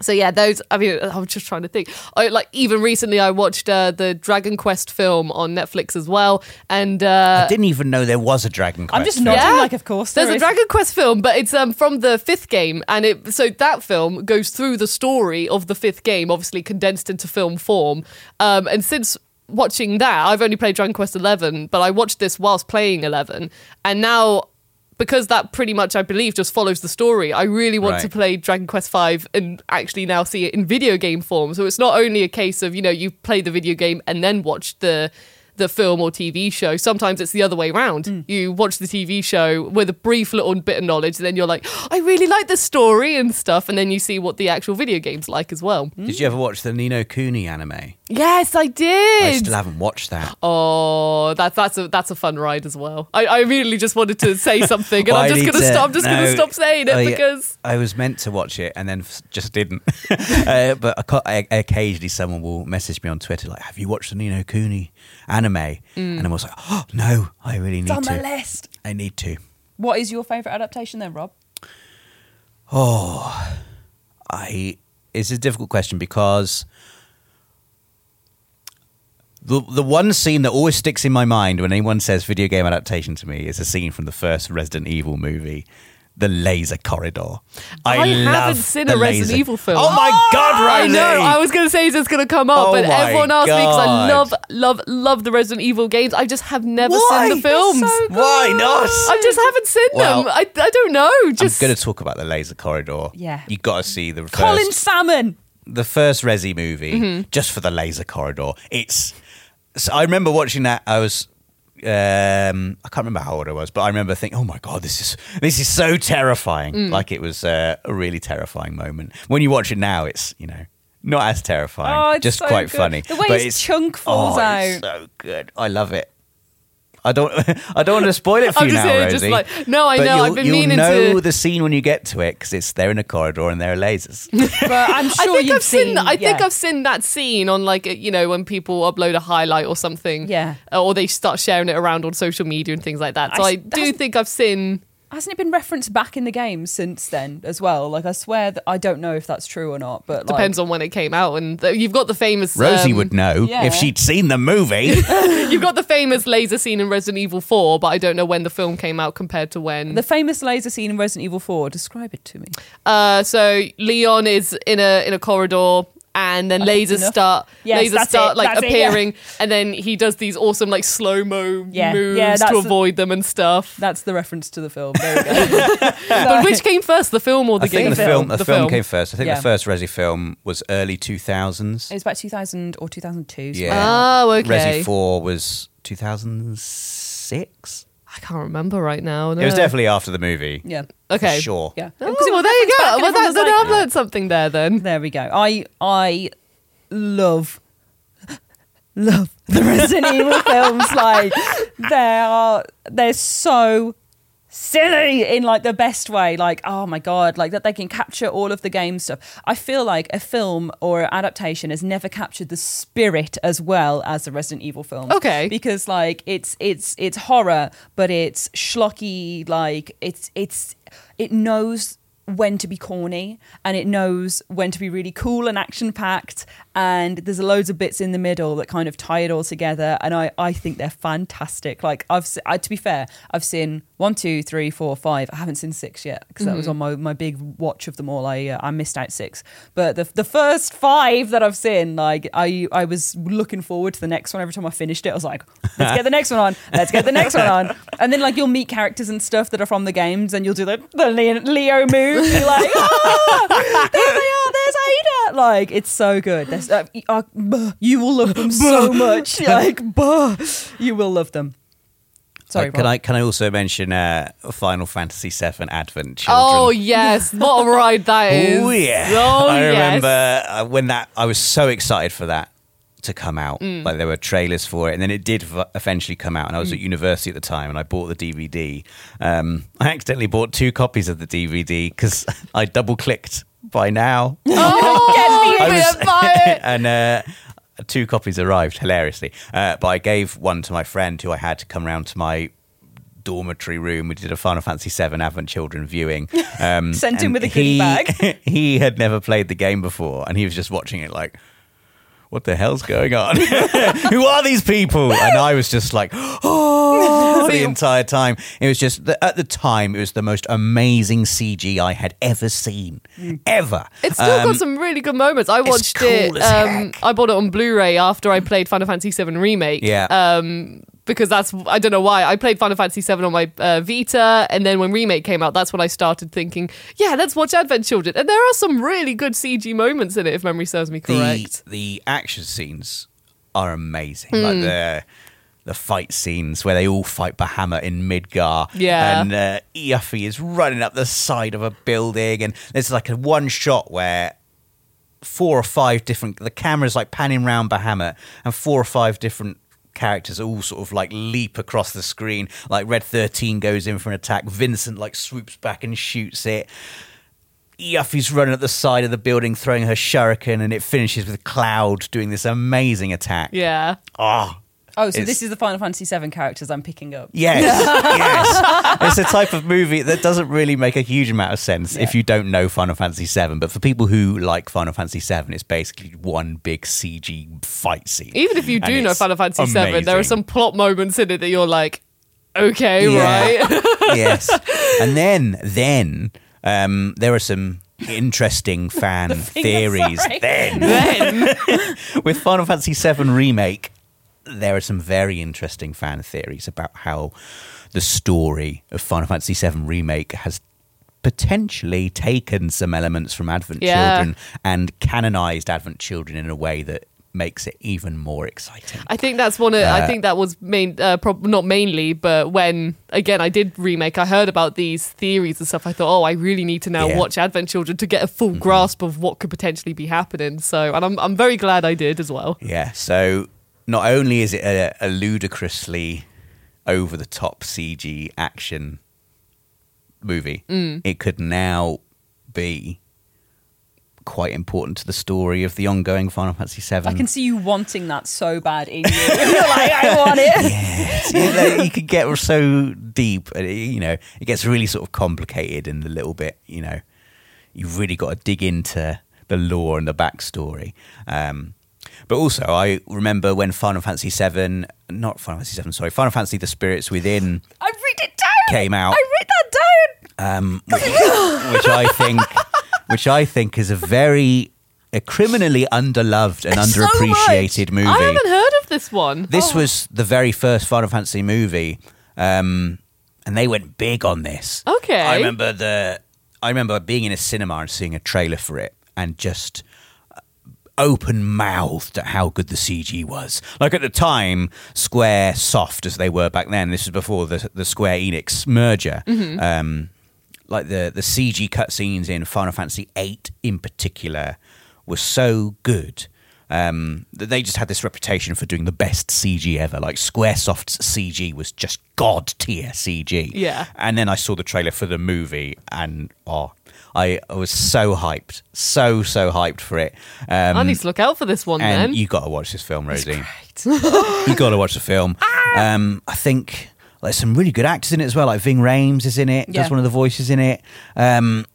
So yeah, those. I mean, I'm just trying to think. I, like even recently, I watched uh, the Dragon Quest film on Netflix as well, and uh, I didn't even know there was a Dragon Quest. I'm just nodding Yeah. like, of course. There's there a. Dragon Quest film, but it's um from the fifth game, and it so that film goes through the story of the fifth game, obviously condensed into film form. Um, and since watching that, I've only played Dragon Quest Eleven, but I watched this whilst playing Eleven, and now. Because that pretty much, I believe, just follows the story. I really want Right. to play Dragon Quest V and actually now see it in video game form. So it's not only a case of you know you play the video game and then watch the the film or TV show. Sometimes it's the other way around. Hmm. You watch the TV show with a brief little bit of knowledge, and then you're like, I really like the story and stuff, and then you see what the actual video game's like as well. Did you ever watch the Ni no Kuni anime? Yes, I did. I still haven't watched that. Oh, that's that's a that's a fun ride as well. I, I immediately just wanted to say something, and Well, I'm just gonna to- stop. I'm just gonna stop saying it Oh, because I was meant to watch it and then f- just didn't. uh, but I I, occasionally someone will message me on Twitter like, "Have you watched the Ni no Kuni anime?" Mm. And I'm also like, "Oh no, I really need It's on to. my list. I need to." What is your favourite adaptation then, Rob? Oh, I. It's a difficult question because the the one scene that always sticks in my mind when anyone says video game adaptation to me is a scene from the first Resident Evil movie. The laser corridor. I, I love haven't seen a Resident laser- Evil film. Oh my god, I know. I was gonna say it's gonna come up, Oh but everyone asked me because I love, love, love the Resident Evil games. I just have never Why? seen the films. so Why not? I just haven't seen Well, them. I, I don't know. Just I'm going to talk about the laser corridor. Yeah. you got to see the first, Colin Salmon. the first Resi movie Mm-hmm. just for the laser corridor. It's. So I remember watching that. I was. Um, I can't remember how old I was, but I remember thinking, "Oh my god, this is this is so terrifying!" Mm. Like it was uh, a really terrifying moment. When you watch it now, it's you know not as terrifying, Oh, just so quite good. funny. The way but his chunk falls oh, out. it's so good. I love it. I don't. I don't want to spoil it for I'm you just now, Rosie. just like, no, I but know, I've been you'll meaning know to- the scene when you get to it because it's they're in a corridor and there are lasers. But I'm I sure think you've I've seen. seen. I think. I've seen that scene on like you know when people upload a highlight or something. Yeah. Or they start sharing it around on social media and things like that. So I do think I've seen. Hasn't it been referenced back in the game since then as well? Like I swear that I don't know if that's true or not, but like, Depends on when it came out, and th- you've got the famous. Rosie um, would know yeah. if she'd seen the movie. You've got the famous laser scene in Resident Evil 4, but I don't know when the film came out compared to when. the famous laser scene in Resident Evil 4. Describe it to me. uh, so Leon is in a in a corridor, and then think lasers enough. start Yes, lasers start it, like that's it, yeah. appearing, and then he does these awesome like slow mo Yeah, moves yeah, to that's the- avoid them and stuff. That's the reference to the film. There we go. but which came first, the film or the I think game? the film, the, film, came first. I think Yeah. the first Resi film was early two thousands. it was about 2000 or 2002. Yeah. Oh, okay. Resi four was two thousand six. I can't remember right now. It was definitely after the movie. Yeah. okay. for sure. Yeah. Oh, well, there you go. Well, everyone that, was then like- I've learned something there then. There we go. I I love love the Resident Evil films. Like they are they're so silly in like the best way. Like oh my god, like that they can capture all of the game stuff. I feel like a film or adaptation has never captured the spirit as well as the Resident Evil film Okay. because like it's it's it's horror, but it's schlocky. Like it's it's it knows when to be corny and it knows when to be really cool and action packed and there's loads of bits in the middle that kind of tie it all together and i i think they're fantastic like i've I, to be fair i've seen one two three four five. I haven't seen six yet because that was on my, my big watch of them all. I uh, i missed out six. But the the first five that i've seen like i i was looking forward to the next one. Every time i finished it i was like let's get the next one on let's get the next one on. And then like you'll meet characters and stuff that are from the games and you'll do the, the leo, leo move. You're like ah, there they are there's ada. Like it's so good. Uh, uh, you will love them so much. Like buh, you will love them sorry Uh, can Rob. I can I also mention uh, Final Fantasy VII Advent Children? Oh yes, what a ride that is! Oh yeah! Oh I yes. remember uh, when that I was so excited for that to come out. Mm. Like there were trailers for it, and then it did eventually come out. And I was Mm. at university at the time, and I bought the DVD. Um, I accidentally bought two copies of the DVD because I double clicked by now. Oh, Get me was- and uh, two copies arrived hilariously. Uh, but I gave one to my friend who I had to come round to my dormitory room. We did a Final Fantasy VII Advent Children viewing. Um, Sent him with a goodie bag. he had never played the game before, and he was just watching it like. What the hell's going on? Who are these people? And I was just like, oh, the entire time. It was just at the time, it was the most amazing CG I had ever seen, ever. It's still Um, got some really good moments. I watched cool it. Um. I bought it on Blu-ray after I played Final Fantasy VII Remake. Yeah. Um, because that's I don't know why I played Final Fantasy VII on my uh, Vita, and then when Remake came out, that's when I started thinking, yeah, let's watch Advent Children. And there are some really good CG moments in it, if memory serves me correct. the the action scenes are amazing. Hmm. Like the the fight scenes where they all fight Bahamut in Midgar. Yeah. And uh, Yuffie is running up the side of a building, and there's like a one shot where four or five different the camera's like panning round Bahamut, and four or five different characters all sort of like leap across the screen. Like Red Thirteen goes in for an attack, Vincent like swoops back and shoots it. Yuffie's running at the side of the building, throwing her shuriken, and it finishes with Cloud doing this amazing attack. Yeah. Oh, Oh, so It's- this is the Final Fantasy VII characters I'm picking up. Yes, yes. It's a type of movie that doesn't really make a huge amount of sense if you don't know Final Fantasy VII. But for people who like Final Fantasy VII, it's basically one big CG fight scene. Even if you And do know Final Fantasy VII, there are some plot moments in it that you're like, okay, Yeah. right. yes, and then then um, there are some interesting fan theories. Then then with Final Fantasy VII Remake, there are some very interesting fan theories about how the story of Final Fantasy VII Remake has potentially taken some elements from Advent Yeah. Children and canonized Advent Children in a way that makes it even more exciting. I think that's one of. I Uh, think that was main, uh, prob- not mainly, but when again I did remake, I heard about these theories and stuff. I thought, oh, I really need to now Yeah. watch Advent Children to get a full grasp of what could potentially be happening. So, and I'm I'm very glad I did as well. Yeah, so not only is it a, a ludicrously over the top CG action movie, Mm. it could now be quite important to the story of the ongoing Final Fantasy VII. I can see you wanting that so bad in you. You're like, I want it. Yes, you, know, you could get so deep, and it, you know, it gets really sort of complicated and a little bit, you know, you've really got to dig into the lore and the backstory. Um, but also, I remember when Final Fantasy VII, not Final Fantasy VII, sorry, Final Fantasy: The Spirits Within I wrote it down. came out, I wrote that down. um, which, which I think, which I think is a very a criminally underloved and So underappreciated movie. I haven't heard of this one. This Oh. was the very first Final Fantasy movie, um, and they went big on this. Okay. I remember the. I remember being in a cinema and seeing a trailer for it, and just open mouthed at how good the CG was. Like at the time, Square Soft as they were back then. This was before the the Square Enix merger. Mm-hmm. Um, like the the CG cutscenes in Final Fantasy VIII in particular were so good um, that they just had this reputation for doing the best CG ever. Like SquareSoft's CG was just god tier CG. Yeah. And then I saw the trailer for the movie, and oh, I, I was so hyped, so so hyped for it. Um, I need to look out for this one and then. you got to watch this film, Rosie. you got to watch the film. Ah! Um, I think there's some really good actors in it as well. Like Ving Rhames is in it, Yeah. does one of the voices in it. Um,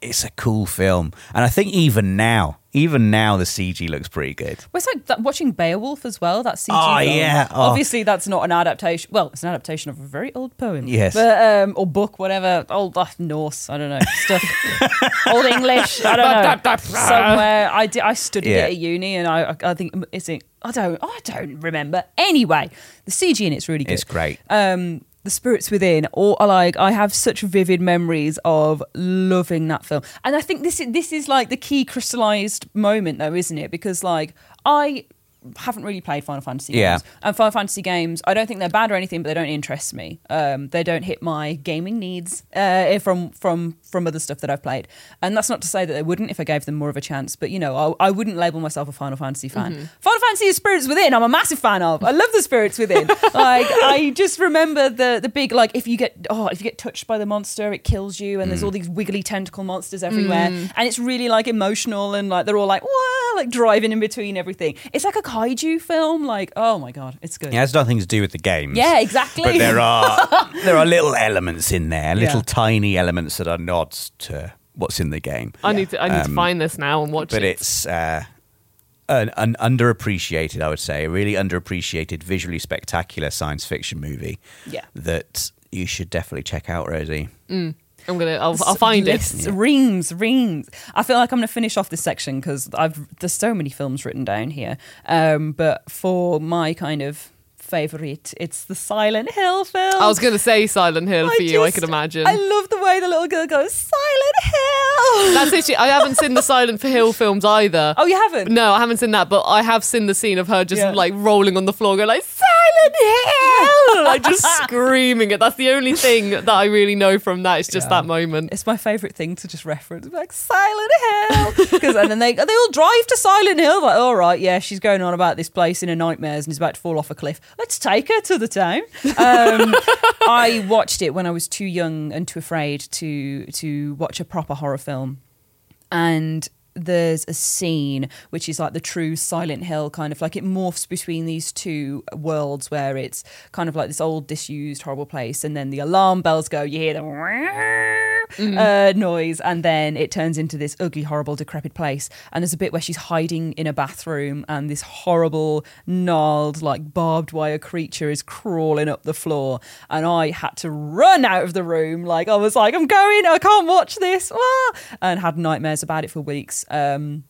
it's a cool film, and I think even now, even now, the CG looks pretty good. Well, it's like that, watching Beowulf as well. That CG. Oh, film. yeah. Oh. Obviously, that's not an adaptation. Well, it's an adaptation of a very old poem. Yes. But, um, or book, whatever. Old uh, Norse. I don't know stuff. old English. I don't know. Somewhere. I did. I studied Yeah. it at uni, and I. I think it's. in- I don't. I don't remember. Anyway, the CG in it's really good. It's great. um the spirits within or like i have such vivid memories of loving that film. And i think this is this is like the key crystallized moment though isn't it? Because like i haven't really played final fantasy Yeah. games. And final fantasy games i don't think they're bad or anything but they don't interest me. Um they don't hit my gaming needs uh from from from other stuff that i've played and that's not to say that they wouldn't if i gave them more of a chance but you know i, I wouldn't label myself a final fantasy fan mm-hmm. final fantasy is spirits within i'm a massive fan of i love the spirits within like i just remember the the big like if you get oh if you get touched by the monster it kills you and there's mm. all these wiggly tentacle monsters everywhere mm. and it's really like emotional and like they're all like Wah! like driving in between everything it's like a kaiju film like oh my god it's good Yeah, It has nothing to do with the games. Yeah, exactly. But there are there are little elements in there, little Yeah. tiny elements that are nods to what's in the game. I need to. I need to Um, find this now and watch but it. But it's uh, an, an underappreciated, I would say, a really underappreciated, visually spectacular science fiction movie. Yeah. that you should definitely check out, Rosie. I'm gonna. I'll, I'll find it. lists, rings, rings. I feel like I'm going to finish off this section because I've there's so many films written down here. Um, but for my kind of favorite, it's the Silent Hill film. I was gonna say Silent Hill for you. I can imagine. I love the way the little girl goes Silent Hill. That's literally. I haven't seen the Silent Hill films either. oh, you haven't? No, I haven't seen that, but I have seen the scene of her just Yeah. like rolling on the floor, going like Silent Hill! like just screaming it. That's the only thing that I really know from that. It's just Yeah. that moment. It's my favourite thing to just reference, like Silent Hill, because and then they they all drive to Silent Hill. Like, all right, yeah, she's going on about this place in her nightmares and is about to fall off a cliff. Let's take her to the town. Um, I watched it when I was too young and too afraid to to watch a proper horror film, and there's a scene which is like the true Silent Hill kind of like it morphs between these two worlds where it's kind of like this old disused horrible place and then the alarm bells go you hear the uh, noise and then it turns into this ugly horrible decrepit place. And there's a bit where she's hiding in a bathroom and this horrible gnarled like barbed wire creature is crawling up the floor. And I had to run out of the room like I was like I'm going I can't watch this. Ah! and had nightmares about it for weeks um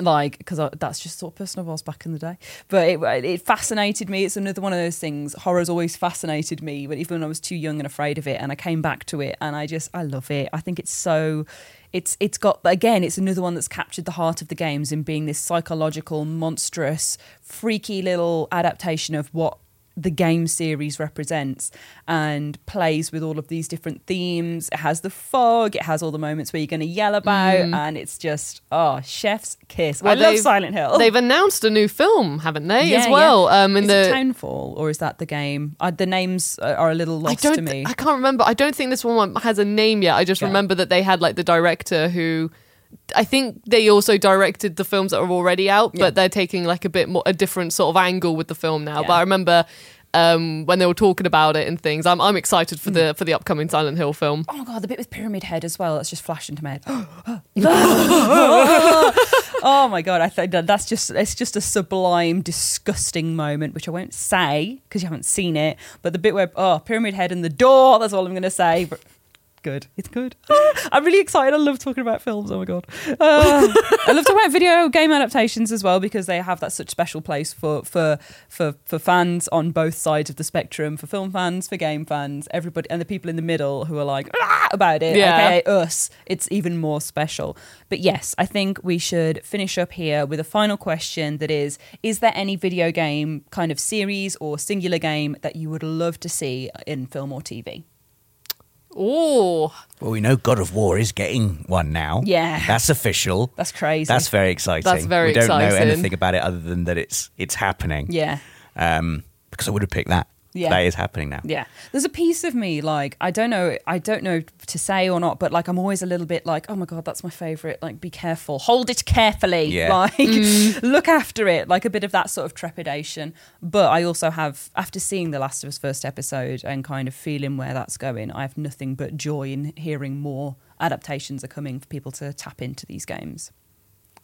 like because that's just sort of person I was back in the day. But it it fascinated me. It's another one of those things. Horror's always fascinated me, but even when I was too young and afraid of it, and I came back to it, and I just I love it. I think it's so. It's it's got again. It's another one that's captured the heart of the games in being this psychological, monstrous, freaky little adaptation of what the game series represents and plays with all of these different themes. It has the fog, it has all the moments where you're going to yell about, and it's just, oh, chef's kiss. I love Silent Hill. They've announced a new film, haven't they, Yeah, as well? yeah. Um, in is the it Townfall or is that the game? Uh, the names are a little lost to me. I can't remember. I don't think this one has a name yet. I just Yeah. remember that they had like the director who. I think they also directed the films that are already out, Yeah. but they're taking like a bit more a different sort of angle with the film now. But I remember um, when they were talking about it and things. I'm I'm excited for Mm. the for the upcoming Silent Hill film. Oh my god, the bit with Pyramid Head as well. That's just flashed into my head. oh my god, I think that's just it's just a sublime, disgusting moment, which I won't say because you haven't seen it. But the bit where oh, Pyramid Head and the door. That's all I'm going to say. But good, it's good. I'm really excited. I love talking about films. Oh my god, uh, I love talking about video game adaptations as well because they have that such special place for for for for fans on both sides of the spectrum, for film fans, for game fans, everybody, and the people in the middle who are like "Ah!" about it. Yeah. Okay, us, it's even more special. But yes, I think we should finish up here with a final question that is Is there any video game kind of series or singular game that you would love to see in film or TV? Oh, Well, we know God of War is getting one now. Yeah. That's official. That's crazy. That's very exciting. That's very We don't know anything about it other than that it's it's happening. yeah. Um, because I would have picked that. Yeah. That is happening now. Yeah. There's a piece of me like I don't know I don't know to say or not, but like I'm always a little bit like, oh my god, that's my favourite. Like be careful. Hold it carefully. Yeah. Like mm. look after it. Like a bit of that sort of trepidation. But I also have after seeing The Last of Us first episode and kind of feeling where that's going, I have nothing but joy in hearing more adaptations are coming for people to tap into these games.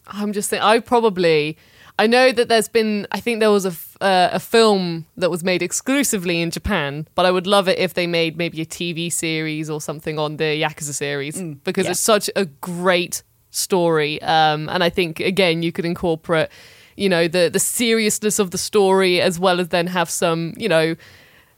I'm just saying. I probably. I know that there's been. I think there was a uh, a film that was made exclusively in Japan, but I would love it if they made maybe a TV series or something on the Yakuza series because yeah. it's such a great story. Um, and I think again you could incorporate, you know, the the seriousness of the story as well as then have some, you know.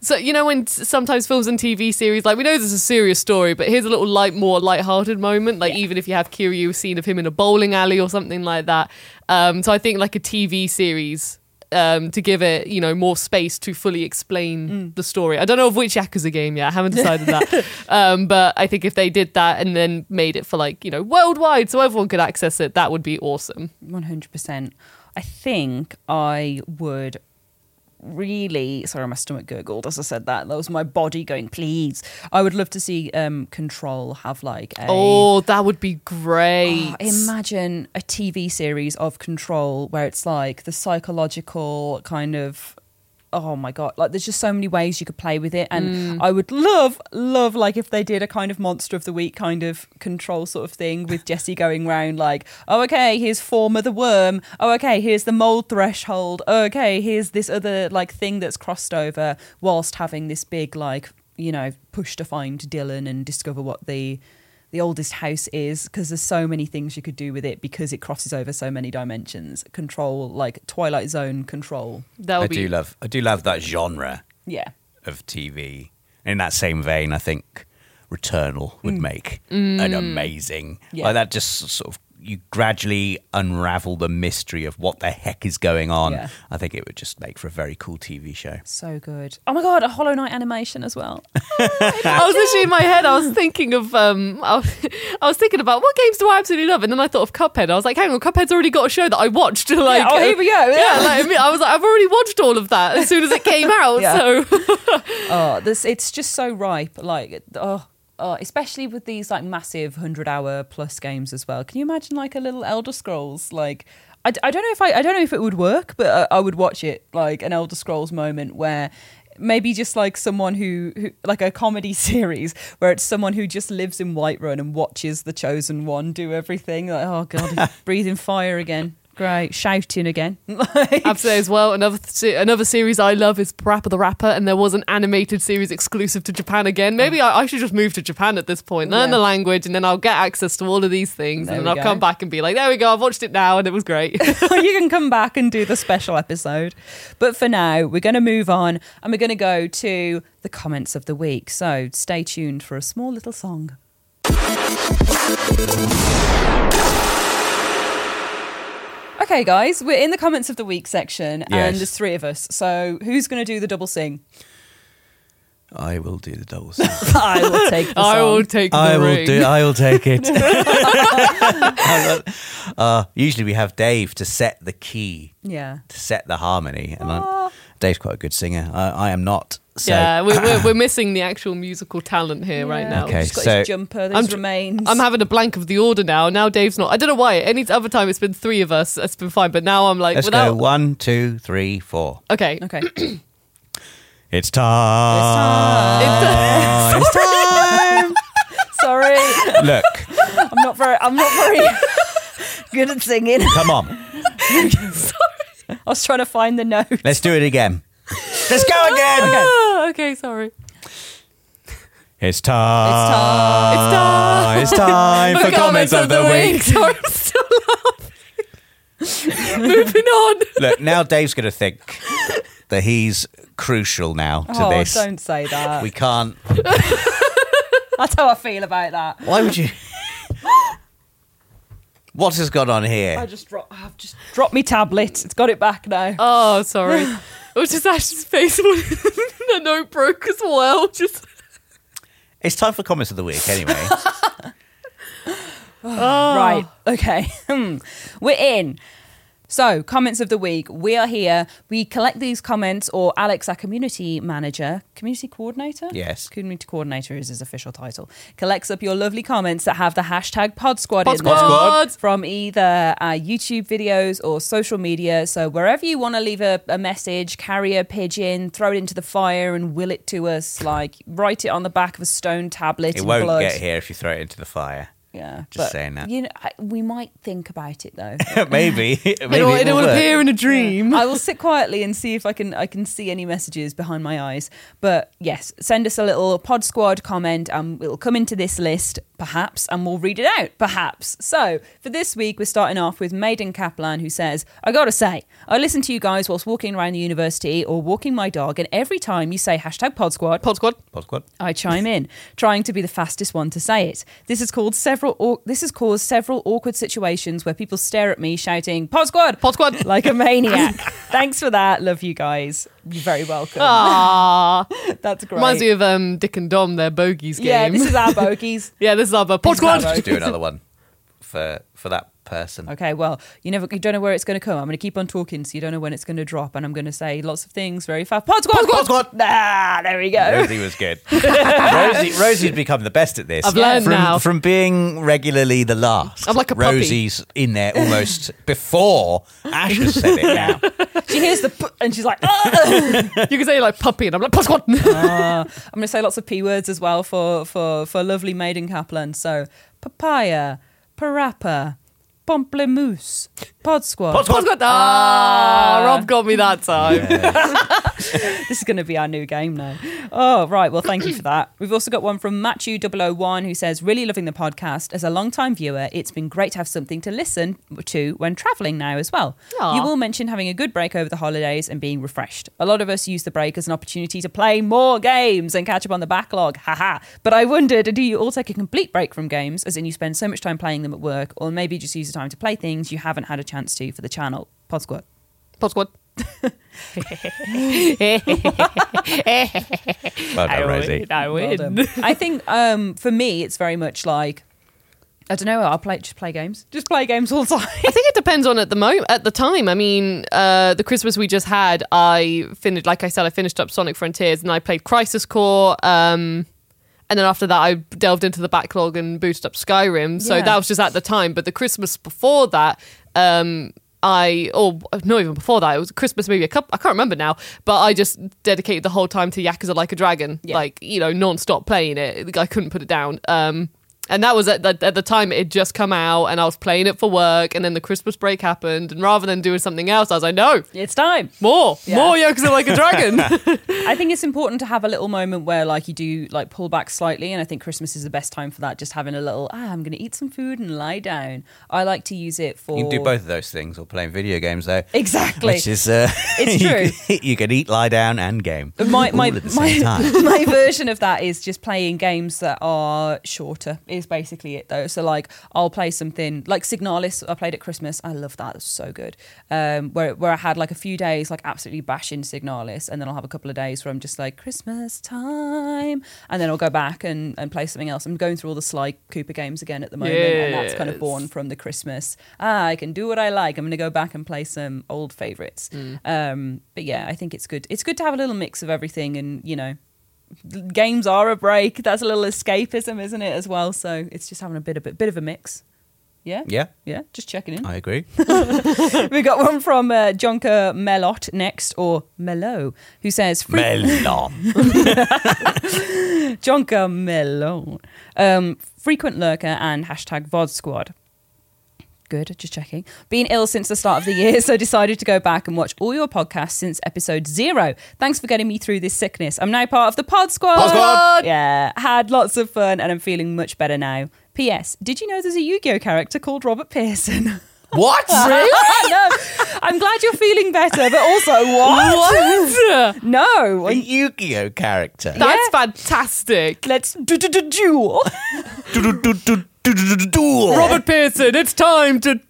So you know when sometimes films and TV series like we know there's a serious story, but here's a little light, more light-hearted moment. Like even if you have Kiryu scene of him in a bowling alley or something like that. Um, so I think like a TV series um, to give it you know more space to fully explain the story. I don't know of which Yakuza game yet. I haven't decided that. um, but I think if they did that and then made it for like you know worldwide, so everyone could access it, that would be awesome. One hundred percent. I think I would really sorry my stomach gurgled as I said that. That was my body going, please. I would love to see um Control have like a Oh, that would be great. Oh, imagine a TV series of Control where it's like the psychological kind of oh my god like there's just so many ways you could play with it. And mm. i would love love like if they did a kind of monster of the week kind of control sort of thing with jesse going round like oh okay here's former the worm. Oh okay here's the mold threshold. Oh, okay here's this other like thing that's crossed over whilst having this big like you know push to find dylan and discover what the the oldest house is because there's so many things you could do with it because it crosses over so many dimensions control like twilight zone control that I would be do love I do love that genre yeah of TV. In that same vein, I think Returnal would make an amazing Mm. Yeah. like that. Just sort of you gradually unravel the mystery of what the heck is going on. Yeah. I think it would just make for a very cool TV show. So good. Oh my god, a Hollow Knight animation as well. I was literally in my head. I was thinking of um, I was, I was thinking about what games do I absolutely love, and then I thought of Cuphead. I was like, hang on, Cuphead's already got a show that I watched. Like, oh, here we go. Yeah, like, I, mean, I was like, I've already watched all of that as soon as it came out. So oh, this it's just so ripe. Like oh. Oh, especially with these like massive hundred hour plus games as well. Can you imagine like a little Elder Scrolls? Like, I, I don't know if I I don't know if it would work, but I, I would watch it like an Elder Scrolls moment where maybe just like someone who, who like a comedy series where it's someone who just lives in Whiterun and watches the chosen one do everything. Like, oh god, he's breathing fire again. Great, shouting again. Absolutely as well. Another se- another series I love is PaRappa the Rapper, and there was an animated series exclusive to Japan again. Maybe I, I should just move to Japan at this point, learn Yeah. the language, and then I'll get access to all of these things, There and we I'll go. come back and be like, "There we go, I've watched it now, and it was great." you can come back and do the special episode. But for now, we're going to move on and we're going to go to the comments of the week. So stay tuned for a small little song. Okay, guys, we're in the comments of the week section, and Yes. there's three of us. So who's going to do the double sing? I will do the double sing. I will take the I will song. take the I will ring. do. I will take it. uh, usually we have Dave to set the key, Yeah. to set the harmony, and Aw. I, Dave's quite a good singer. I, I am not. So yeah, we're, we're, we're missing the actual musical talent here right now. Okay, He's got so- his jumper, I'm remains. I'm having a blank of the order now. Now Dave's not. I don't know why. Any other time it's been three of us. It's been fine. But now I'm like, let's without. go. One, two, three, four. Okay. Okay. It's time. It's- It's time. Sorry. Look, I'm not very I'm not very good at singing. come on. I was trying to find the note. Let's do it again. Let's go again. Ah, okay, sorry. It's time. It's time. It's time for comments of the week. Sorry, I'm still laughing. Moving on. Look, now Dave's going to think that he's crucial now to oh, this. don't say that. We can't. That's how I feel about that. Why would you? What has gone on here? I just dropped. I've just dropped my tablet. It's got it back now. Oh, sorry. It was just Ash's face when the note broke as well. Just It's time for comments of the week, anyway. Right. Okay. Hmm. We're in. So, comments of the week. We are here. We collect these comments, or Alex, our community manager, community coordinator? Yes. Community coordinator is his official title. Collects up your lovely comments that have the hashtag Pod Squad in them. Squad. From either uh, YouTube videos or social media. So, wherever you want to leave a, a message, carry a pigeon, throw it into the fire and will it to us, like write it on the back of a stone tablet it in won't blood. get here if you throw it into the fire. Yeah, Just but, saying that. You know, I- we might think about it though. maybe. maybe it will, it will work. appear in a dream. I will sit quietly and see if I can I can see any messages behind my eyes. But yes, send us a little Pod Squad comment, and it'll come into this list perhaps, and we'll read it out perhaps. So for this week, we're starting off with Maiden Kaplan, who says, "I gotta say, I listen to you guys whilst walking around the university or walking my dog, and every time you say hashtag Pod Squad, Pod Squad. Pod squad. I chime in, trying to be the fastest one to say it. This has caused several. Au- this has caused several awkward situations where people stare at me shouting "Pod Squad!" Pod Squad. like a maniac. Thanks for that. Love you guys. You're very welcome. Ah, That's great. reminds me of um, Dick and Dom, their bogeys game. yeah, this is our bogies. yeah, this is our Pod This is Squad. bogeys. Just do another one for for that person. Okay, well, you never, you don't know where it's going to come. I'm going to keep on talking, so you don't know when it's going to drop, and I'm going to say lots of things very fast. Pod Squad, Pod Squad. Ah, there we go. Rosie was good. Rosie, Rosie's become the best at this. I've learned from, now. From being regularly the last. I'm like a puppy. Rosie's in there almost before Ash has said it now. She hears the p- and she's like, "Ah." You can say like puppy, and I'm like Pod Squad. Uh, I'm going to say lots of p words as well for for for lovely Maiden Kaplan. So papaya, parappa, pamplemousse, pod squad. Pod Pod Squad. Ah, Rob got me that time. this is going to be our new game now. Oh, right. Well, thank you for that. We've also got one from Matthew001 who says, Really loving the podcast. As a long time viewer, it's been great to have something to listen to when traveling now as well. Aw. You will mention having a good break over the holidays and being refreshed. A lot of us use the break as an opportunity to play more games and catch up on the backlog. Haha. But I wondered, do you all take a complete break from games, as in you spend so much time playing them at work, or maybe just use the time to play things you haven't had a chance to for the channel? Pod Squad. Pod Squad. Well done, Rosie. I Well win. done. I think um, for me, it's very much like I don't know. I'll play just play games. Just play games all the time. I think it depends on at the moment at the time. I mean, uh, the Christmas we just had, I finished. Like I said, I finished up Sonic Frontiers and I played Crisis Core. Um, and then after that, I delved into the backlog and booted up Skyrim. So Yeah. that was just at the time. But the Christmas before that, um, I or not even before that, it was Christmas maybe a couple. I can't remember now. But I just dedicated the whole time to Yakuza Like a Dragon, Yeah. like you know, non-stop playing it. I couldn't put it down. Um, and that was at the, at the time it had just come out, and I was playing it for work. And then the Christmas break happened, and rather than doing something else, I was like, no, It's time. more, Yeah. more Yakuza Like a Dragon. I think it's important to have a little moment where like you do like pull back slightly, and I think Christmas is the best time for that. Just having a little, ah, I'm going to eat some food and lie down. I like to use it for You can do both of those things or playing video games, though. Exactly. Which is, uh, It's true. can- You can eat, lie down, and game. my my at the same my, time. my version of that is just playing games that are shorter is basically it though. So like i'll play something like signalis i played at christmas. I love that it's so good. Um where where i had like a few days like absolutely bashing signalis and then i'll have a couple of days where i'm just like christmas time. And then i'll go back and and play something else. I'm going through all the sly cooper games again at the moment and that's kind of born from the christmas ah i can do what i like. I'm going to go back and play some old favorites. Um but yeah i think it's good. It's good to have a little mix of everything and you know games are a break that's a little escapism isn't it as well so it's just having a bit of a bit of a mix yeah Yeah, yeah just checking in I agree. we got one from uh, jonker melot next or melo who says "Free- Melon. Jonker Melon. Um, frequent lurker and hashtag Pod Squad. Good, just checking. Been ill since the start of the year, so decided to go back and watch all your podcasts since episode zero. Thanks for getting me through this sickness. I'm now part of the Pod Squad. Pod Squad! Yeah, had lots of fun and I'm feeling much better now. P.S. Did you know there's a Yu-Gi-Oh character called Robert Pearson? What? Really? no. I'm glad you're feeling better, but also what? What? no. A Yu-Gi-Oh character. That's fantastic. Let's do do do duel. Duel. Robert Pearson, it's time to.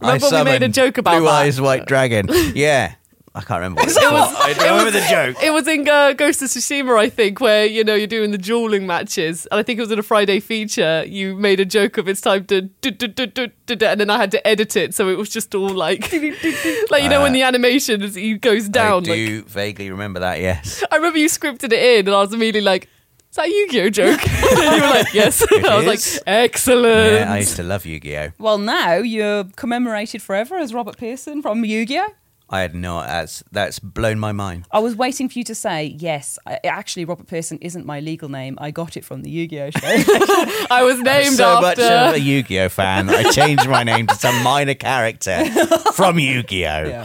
Remember I we made a summon joke about Blue that? Eyes White Dragon. Yeah. I can't remember what it was. I don't remember the joke. It was in uh, Ghost of Tsushima, I think, where you know you're doing the dueling matches, and I think it was in a Friday feature. You made a joke of it's time to, do, do, do, do, do, do, and then I had to edit it, so it was just all like, like you know when the animation is, he goes down. I like, do vaguely remember that, yes. I remember you scripted it in, and I was immediately like, "Is that a Yu-Gi-Oh joke?" and you were like, "Yes." I was like, "Excellent." Yeah, I used to love Yu-Gi-Oh. Well, now you're commemorated forever as Robert Pearson from Yu-Gi-Oh. I had no, that's, that's blown my mind. I was waiting for you to say yes. I, actually, Robert Pearson isn't my legal name. I got it from the Yu-Gi-Oh show. I was named I'm named so much after. of a Yu-Gi-Oh fan I changed my name to some minor character from Yu-Gi-Oh.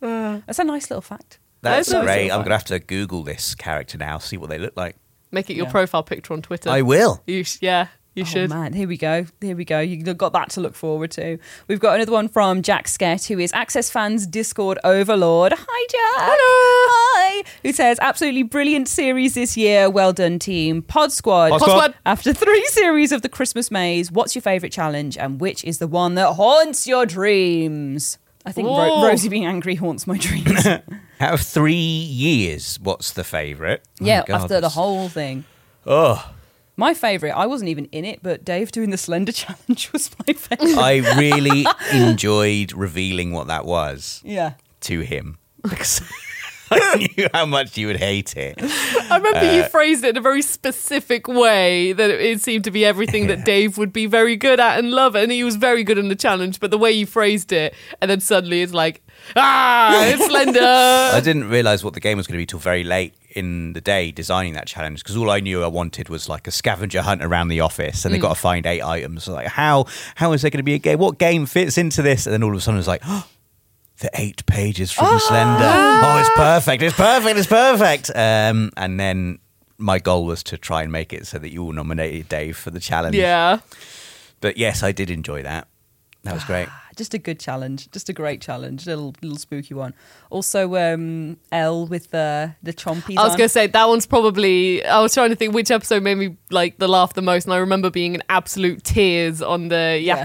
Yeah, That's a nice little fact. That's That's great. also I'm gonna have to Google this character now, see what they look like. Make it your Yeah. profile picture on Twitter. I will. You sh- yeah, you oh should. man, here we go. Here we go. You've got that to look forward to. We've got another one from Jack Skett, who is Access Fans Discord Overlord. Hi, Jack. Hello. Hi. Who says, absolutely brilliant series this year. Well done, team. Pod Squad. Pod Pod Squad. Squad. After three series of the Christmas maze, what's your favourite challenge and which is the one that haunts your dreams? I think Ro- Rosie being angry haunts my dreams. Out of three years, what's the favourite? Oh, yeah, God, after the whole thing. Oh, My favourite, I wasn't even in it, but Dave doing the Slender Challenge was my favourite. I really enjoyed revealing what that was yeah. to him because I knew how much you would hate it. I remember Uh, you phrased it in a very specific way that it, it seemed to be everything that Dave would be very good at and love, and he was very good in the challenge. But the way you phrased it, and then suddenly it's like, ah, it's I didn't realize what the game was going to be till very late in the day designing that challenge because all I knew I wanted was like a scavenger hunt around the office and they got to find eight items. Like how how is there going to be a game? What game fits into this? And then all of a sudden it's like. Oh, the eight pages from Slender. Oh, it's perfect. It's perfect. It's perfect. Um, and then my goal was to try and make it so that you all nominated Dave for the challenge. Yeah. But yes, I did enjoy that. That was great. Just a good challenge. Just a great challenge. Little little spooky one. Also, um, L with the the chompies. I was on. gonna say that one's probably. I was trying to think which episode made me like the laugh the most, and I remember being in absolute tears on the Yeah.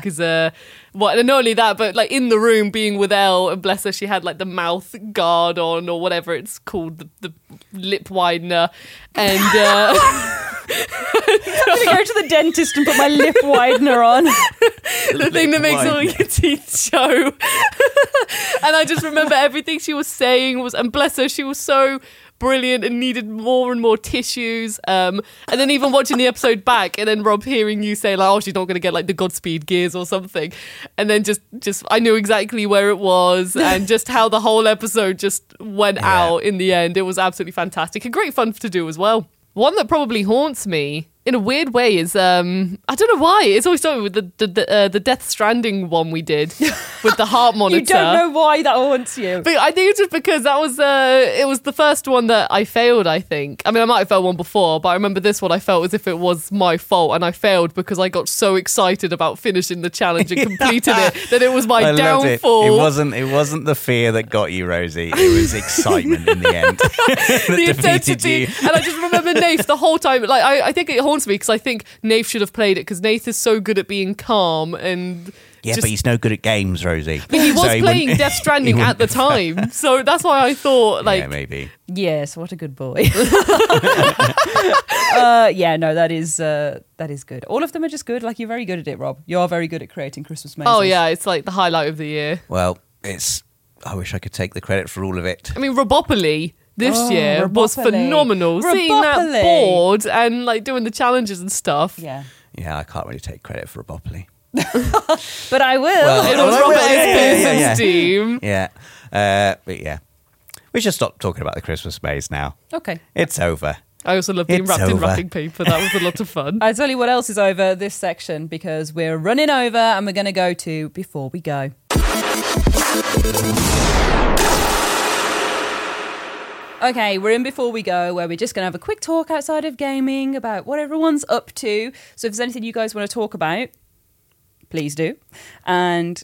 Yakuza. What? And not only that, but like in the room being with Elle, and bless her, she had like the mouth guard on or whatever it's called, the, the lip widener, and uh, I'm gonna go to the dentist and put my lip widener on. the thing that makes all widener. your teeth show. and I just remember everything she was saying was, and bless her, she was so brilliant and needed more and more tissues. Um, and then even watching the episode back, and then Rob hearing you say like, "Oh, she's not going to get like the Godspeed gears or something," and then just, just I knew exactly where it was, and just how the whole episode just went Yeah. out in the end. It was absolutely fantastic and great fun to do as well. One that probably haunts me in a weird way is um I don't know why it's always started with the the the, uh, the Death Stranding one we did with the heart monitor. You don't know why that haunts you. But I think it's just because that was uh it was the first one that I failed. I think. I mean, I might have failed one before, but I remember this one. I felt as if it was my fault, and I failed because I got so excited about finishing the challenge and completing it that it was my I loved it. downfall. It wasn't. It wasn't the fear that got you, Rosie. It was excitement in the end that the defeated intensity. you. And I just remember Nath the whole time. Like I, I think it haunts me because I think Nath should have played it because Nath is so good at being calm and. Yeah, just, but he's no good at games, Rosie. but he was So playing wouldn't- Death Stranding at the time, so that's why I thought like yeah, maybe. Yes, what a good boy. uh, yeah, no, that is uh, that is good. All of them are just good. Like you're very good at it, Rob. You are very good at creating Christmas mazes. oh yeah, it's like the highlight of the year. Well, it's. I wish I could take the credit for all of it. I mean, Robopoly this Oh, year was Robopoly. phenomenal. Seeing that board and like doing the challenges and stuff. Yeah, Yeah, I can't really take credit for Robopoly. but I will. Well, It was Oh, Robert yeah, S. yeah, yeah, Pearson's yeah. team. Yeah, uh, but yeah, we should stop talking about the Christmas maze now. okay. It's over. I also love being It's wrapped in wrapping paper. That was a lot of fun. I tell you what else is over this section because we're running over and we're going to go to before we go. Okay, we're in before we go, where we're just going to have a quick talk outside of gaming about what everyone's up to. So, if there's anything you guys want to talk about, please do. And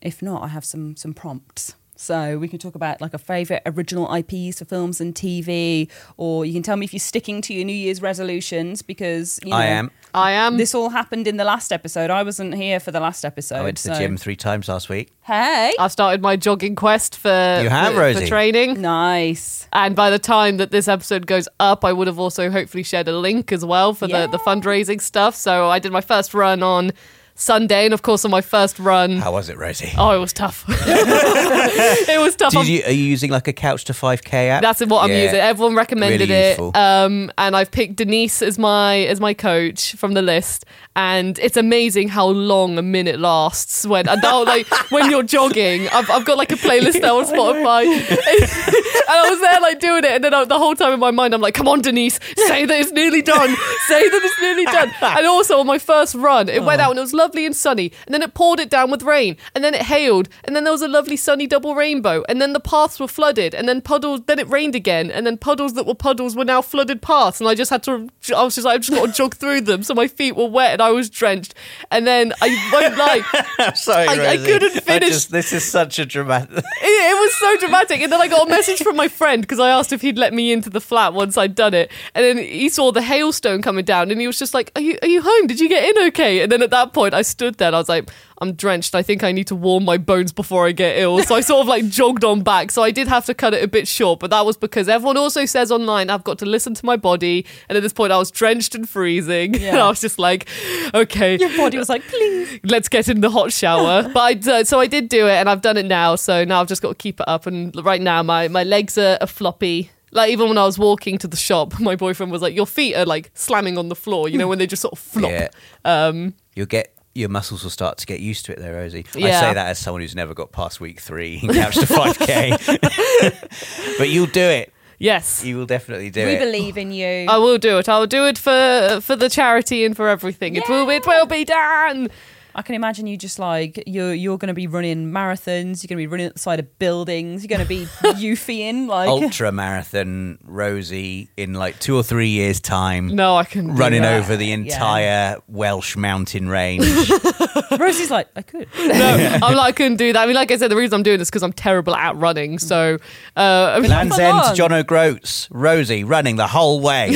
if not, I have some some prompts. So we can talk about like a favorite original IPs for films and TV, or you can tell me if you're sticking to your New Year's resolutions because you know, I am. I am. This all happened in the last episode. I wasn't here for the last episode. I went to the gym three times last week. Hey, I've started my jogging quest for, You have, for, for Rosie? training. nice. And by the time that this episode goes up, I would have also hopefully shared a link as well for the, the fundraising stuff. So I did my first run on Sunday, and of course on my first run, How was it, Rosie? oh, it was tough. it was tough. Did you, are you using like a couch to 5k app? That's what I'm Yeah. using. Everyone recommended Really it, um, and I've picked Denise as my as my coach from the list. And it's amazing how long a minute lasts when and now like when you're jogging. I've, I've got like a playlist now on Spotify, and I was there like doing it, and then I, the whole time in my mind I'm like, "Come on, Denise, say that it's nearly done. say that it's nearly done." And also on my first run, it went out and it was lovely and sunny, and then it poured it down with rain, and then it hailed, and then there was a lovely sunny double rainbow, and then the paths were flooded, and then puddles. Then it rained again, and then puddles that were puddles were now flooded paths, and I just had to. I was just like, I just got to jog through them, so my feet were wet and I was drenched, and then I won't lie. Sorry, I- I couldn't I finish. just- this is such a dramatic. it, it was so dramatic. And then I got a message from my friend because I asked if he'd let me into the flat once I'd done it. And then he saw the hailstone coming down and he was just like, Are you, are you home? Did you get in okay? And then at that point, I stood there and I was like, I'm drenched. I think I need to warm my bones before I get ill. So I sort of like jogged on back. So I did have to cut it a bit short, but that was because everyone also says online I've got to listen to my body. And at this point, I was drenched and freezing. And I was just like, okay Your body was like, please. let's get in the hot shower. but I d- so I did do it, and I've done it now. So now I've just got to keep it up. And right now, my my legs are, are floppy. Like even when I was walking to the shop, my boyfriend was like, "Your feet are like slamming on the floor." You know when they just sort of flop. Yeah. Um, You'll get your muscles will start to get used to it, there, Rosie. I say that as someone who's never got past week three in couch to 5k. but you'll do it. yes, You will definitely do We it. We believe in you. I will do it. I will do it for for the charity and for everything. It will it will be done. I can imagine you just like you're you're going to be running marathons. You're going to be running at the side of buildings. You're going to be euphying like Ultra marathon Rosie in like two or three years' time. No, I can Running that. over the Yeah. entire Welsh mountain range. Rosie's like I could. No, I'm like I couldn't do that. I mean, like I said, the reason I'm doing this because I'm terrible at running. So, uh, I mean, Land's for End to John O'Groats. Rosie running the whole way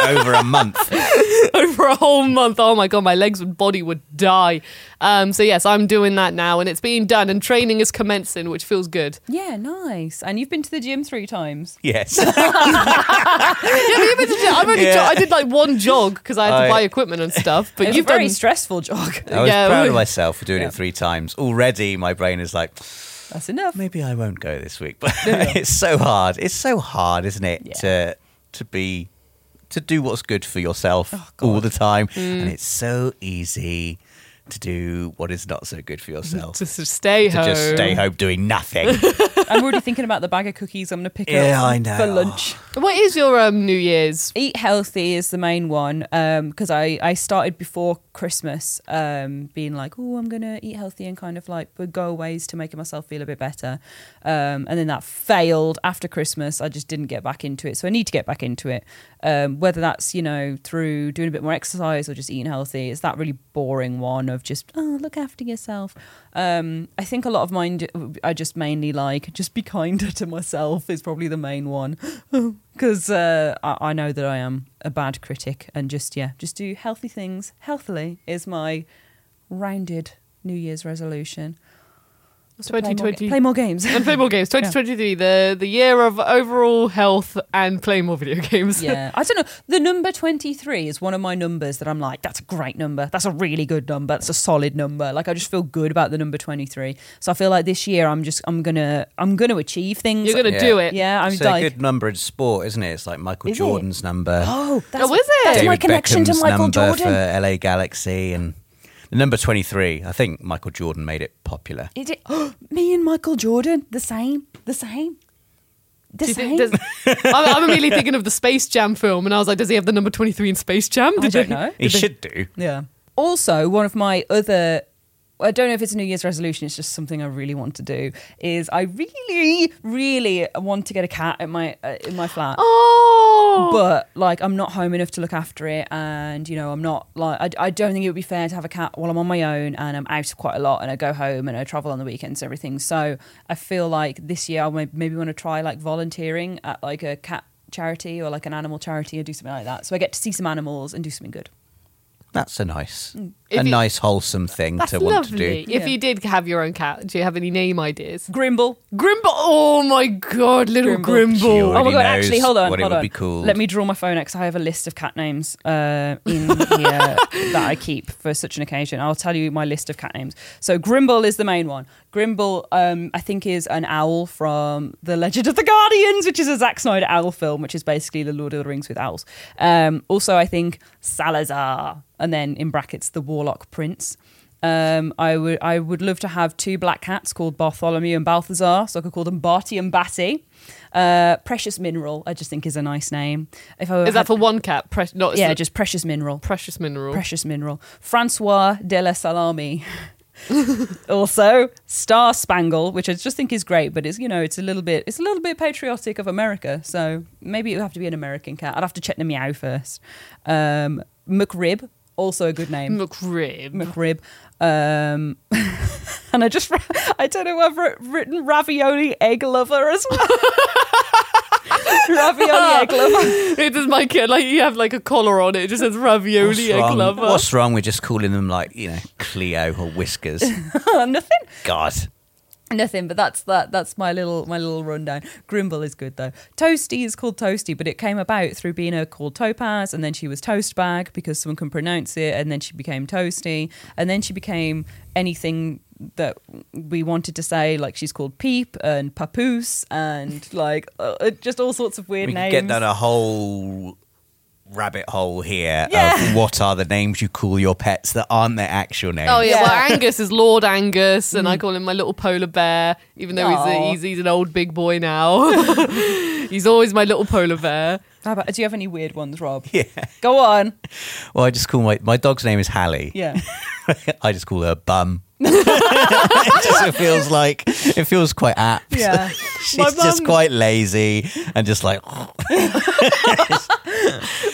over a month. over a whole month. Oh my god, my legs and body would die. Um, so yes, I'm doing that now, and it's being done, and training is commencing, which feels good. Yeah, nice. And you've been to the gym three times. Yes. Yeah, but you've been to gym- I've only Yeah. jo- I did like one jog because I had to I- buy equipment and stuff. But It you've a very done. stressful jog. I was Yeah, proud of myself for doing Yeah. it three times. Already, my brain is like, That's enough. maybe I won't go this week. But it's so hard. It's so hard, isn't it, Yeah. to to be to do what's good for yourself Oh, all the time, and it's so easy to do what is not so good for yourself. to stay to home. just stay home doing nothing. I'm already thinking about the bag of cookies I'm going to pick Yeah, up I know. for lunch. What is your um, New Year's? Eat healthy is the main one because I, I started before Christmas um, being like, oh, I'm going to eat healthy and kind of like would go ways to making myself feel a bit better. Um, and then that failed after Christmas. I just didn't get back into it. So I need to get back into it. Um, whether that's, you know, through doing a bit more exercise or just eating healthy, it's that really boring one of just, oh, look after yourself. Um, I think a lot of mine I just mainly like just be kinder to myself is probably the main one because uh, I, I know that I am a bad critic and just yeah just do healthy things healthily is my rounded New Year's resolution. So play more 2020. play more games. and play more games. 2023, the the year of overall health and play more video games. yeah, I don't know. The number twenty three is one of my numbers that I'm like, that's a great number. That's a really good number. That's a solid number. Like I just feel good about the number twenty three. So I feel like this year I'm just I'm gonna I'm gonna achieve things. You're gonna Yeah. do it. yeah, I'm it's like a good number in sport, isn't it? It's like Michael Is it? Jordan's number. oh, that's, Oh, is it? That's my connection Beckham's to Michael Jordan. for LA Galaxy and the number 23. I think Michael Jordan made it popular. Is it me and Michael Jordan the same? The same? The Do same? think, does, I'm, I'm immediately thinking of the Space Jam film, and I was like, does he have the number 23 in Space Jam? I Did don't you- know. He should do. Yeah. Also, one of my other I don't know if it's a New Year's resolution, it's just something I really want to do is I really really want to get a cat in my uh, in my flat. Oh, But like I'm not home enough to look after it, and you know I'm not like I, I don't think it would be fair to have a cat while I'm on my own and I'm out quite a lot and I go home and I travel on the weekends and everything. So I feel like this year I may- maybe want to try like volunteering at like a cat charity or like an animal charity or do something like that. So I get to see some animals and do something good. That's a nice, If a you- nice wholesome thing to want to do. If Yeah. you did have your own cat, do you have any name ideas? Grimble. Grimble. Oh my god, little Grimble. Grimble. Oh my god! Actually, hold on, what it hold would on. be called. Let me draw my phone because I have a list of cat names uh, in here that I keep for such an occasion. I'll tell you my list of cat names. So Grimble is the main one. Grimble, um, I think, is an owl from The Legend of the Guardians, which is a Zack Snyder owl film, which is basically the Lord of the Rings with owls. Um, also, I think Salazar, and then in brackets the Warlock Prince. Um, I would I would love to have two black cats called Bartholomew and Balthazar, so I could call them Barty and Batty. Uh, Precious Mineral, I just think is a nice name. If I Is that had- for one cat? Pre- not yeah, just just Precious Mineral. precious mineral. Precious Mineral. Francois de la Salami. also, Star Spangle, which I just think is great, but it's you know it's a little bit it's a little bit patriotic of America, so maybe it would have to be an American cat. I'd have to check the meow first. Um, McRib, also a good name. McRib. McRib. Um, and I just, I don't know, I've written ravioli egg lover as well. Ravioli egg lover. it does my kid like you have like a collar on it. It just says ravioli What's egg wrong? lover. What's wrong with just calling them like you know Cleo or Whiskers? Nothing. God, Nothing, but that's that. That's my little my little rundown. Grimble is good though. Toasty is called Toasty, but it came about through being a called Topaz, and then she was Toast Bag because someone can pronounce it, and then she became Toasty, and then she became anything that we wanted to say. Like she's called Peep and Papoose, and like uh, just all sorts of weird names. we names. get down a whole rabbit hole here Yeah. of what are the names you call your pets that aren't their actual names. Oh yeah, Yeah. well Angus is Lord Angus, and I call him my little polar bear, even though he's, a, he's he's an old big boy now. he's always my little polar bear. How about, do you have any weird ones, Rob? Yeah. Go on. Well, I just call my my dog's name is Hallie. Yeah. I just call her bum. it just feels like it feels quite apt. Yeah. She's My just quite lazy and just like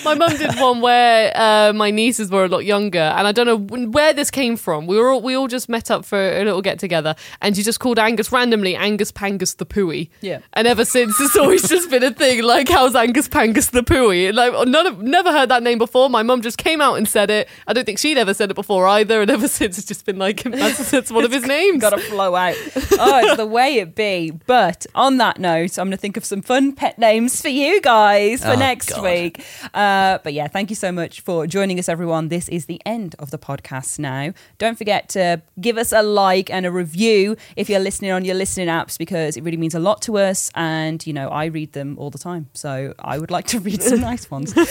My mum did one where uh, my nieces were a lot younger, and I don't know where this came from. We were all, we all just met up for a little get together, and she just called Angus randomly Angus Pangus the Pooey. Yeah. And ever since, it's always just been a thing. Like, how's Angus Pangus the Pooey? And, Like, none of never heard that name before. My mum just came out and said it. I don't think she'd ever said it before either. And ever since, it's just been like that's, that's one of his names. Got to flow out. Oh, it's the way it be. But on that note, I'm going to think of some fun pet names for you guys for Oh, next God. week. Uh, but yeah, thank you so much for joining us, everyone. This is the end of the podcast now. Don't forget to give us a like and a review if you're listening on your listening apps because it really means a lot to us. And, you know, I read them all the time. So I would like to read some nice ones. don't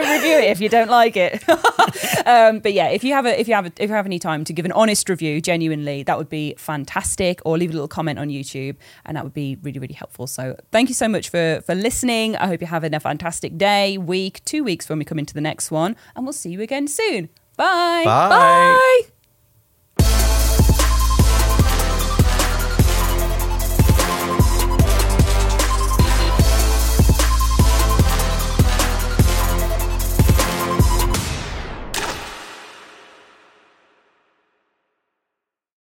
review it if you don't like it. um, but yeah, if you have a, if you have a, if you have any time to give an honest review, genuinely, that would be fantastic. Or leave a little comment on YouTube, and that would be really, really helpful. So thank you so much for for listening. I hope you're having a fantastic day, week, two weeks when we come into the next one, and we'll see you again soon. Bye. Bye. Bye.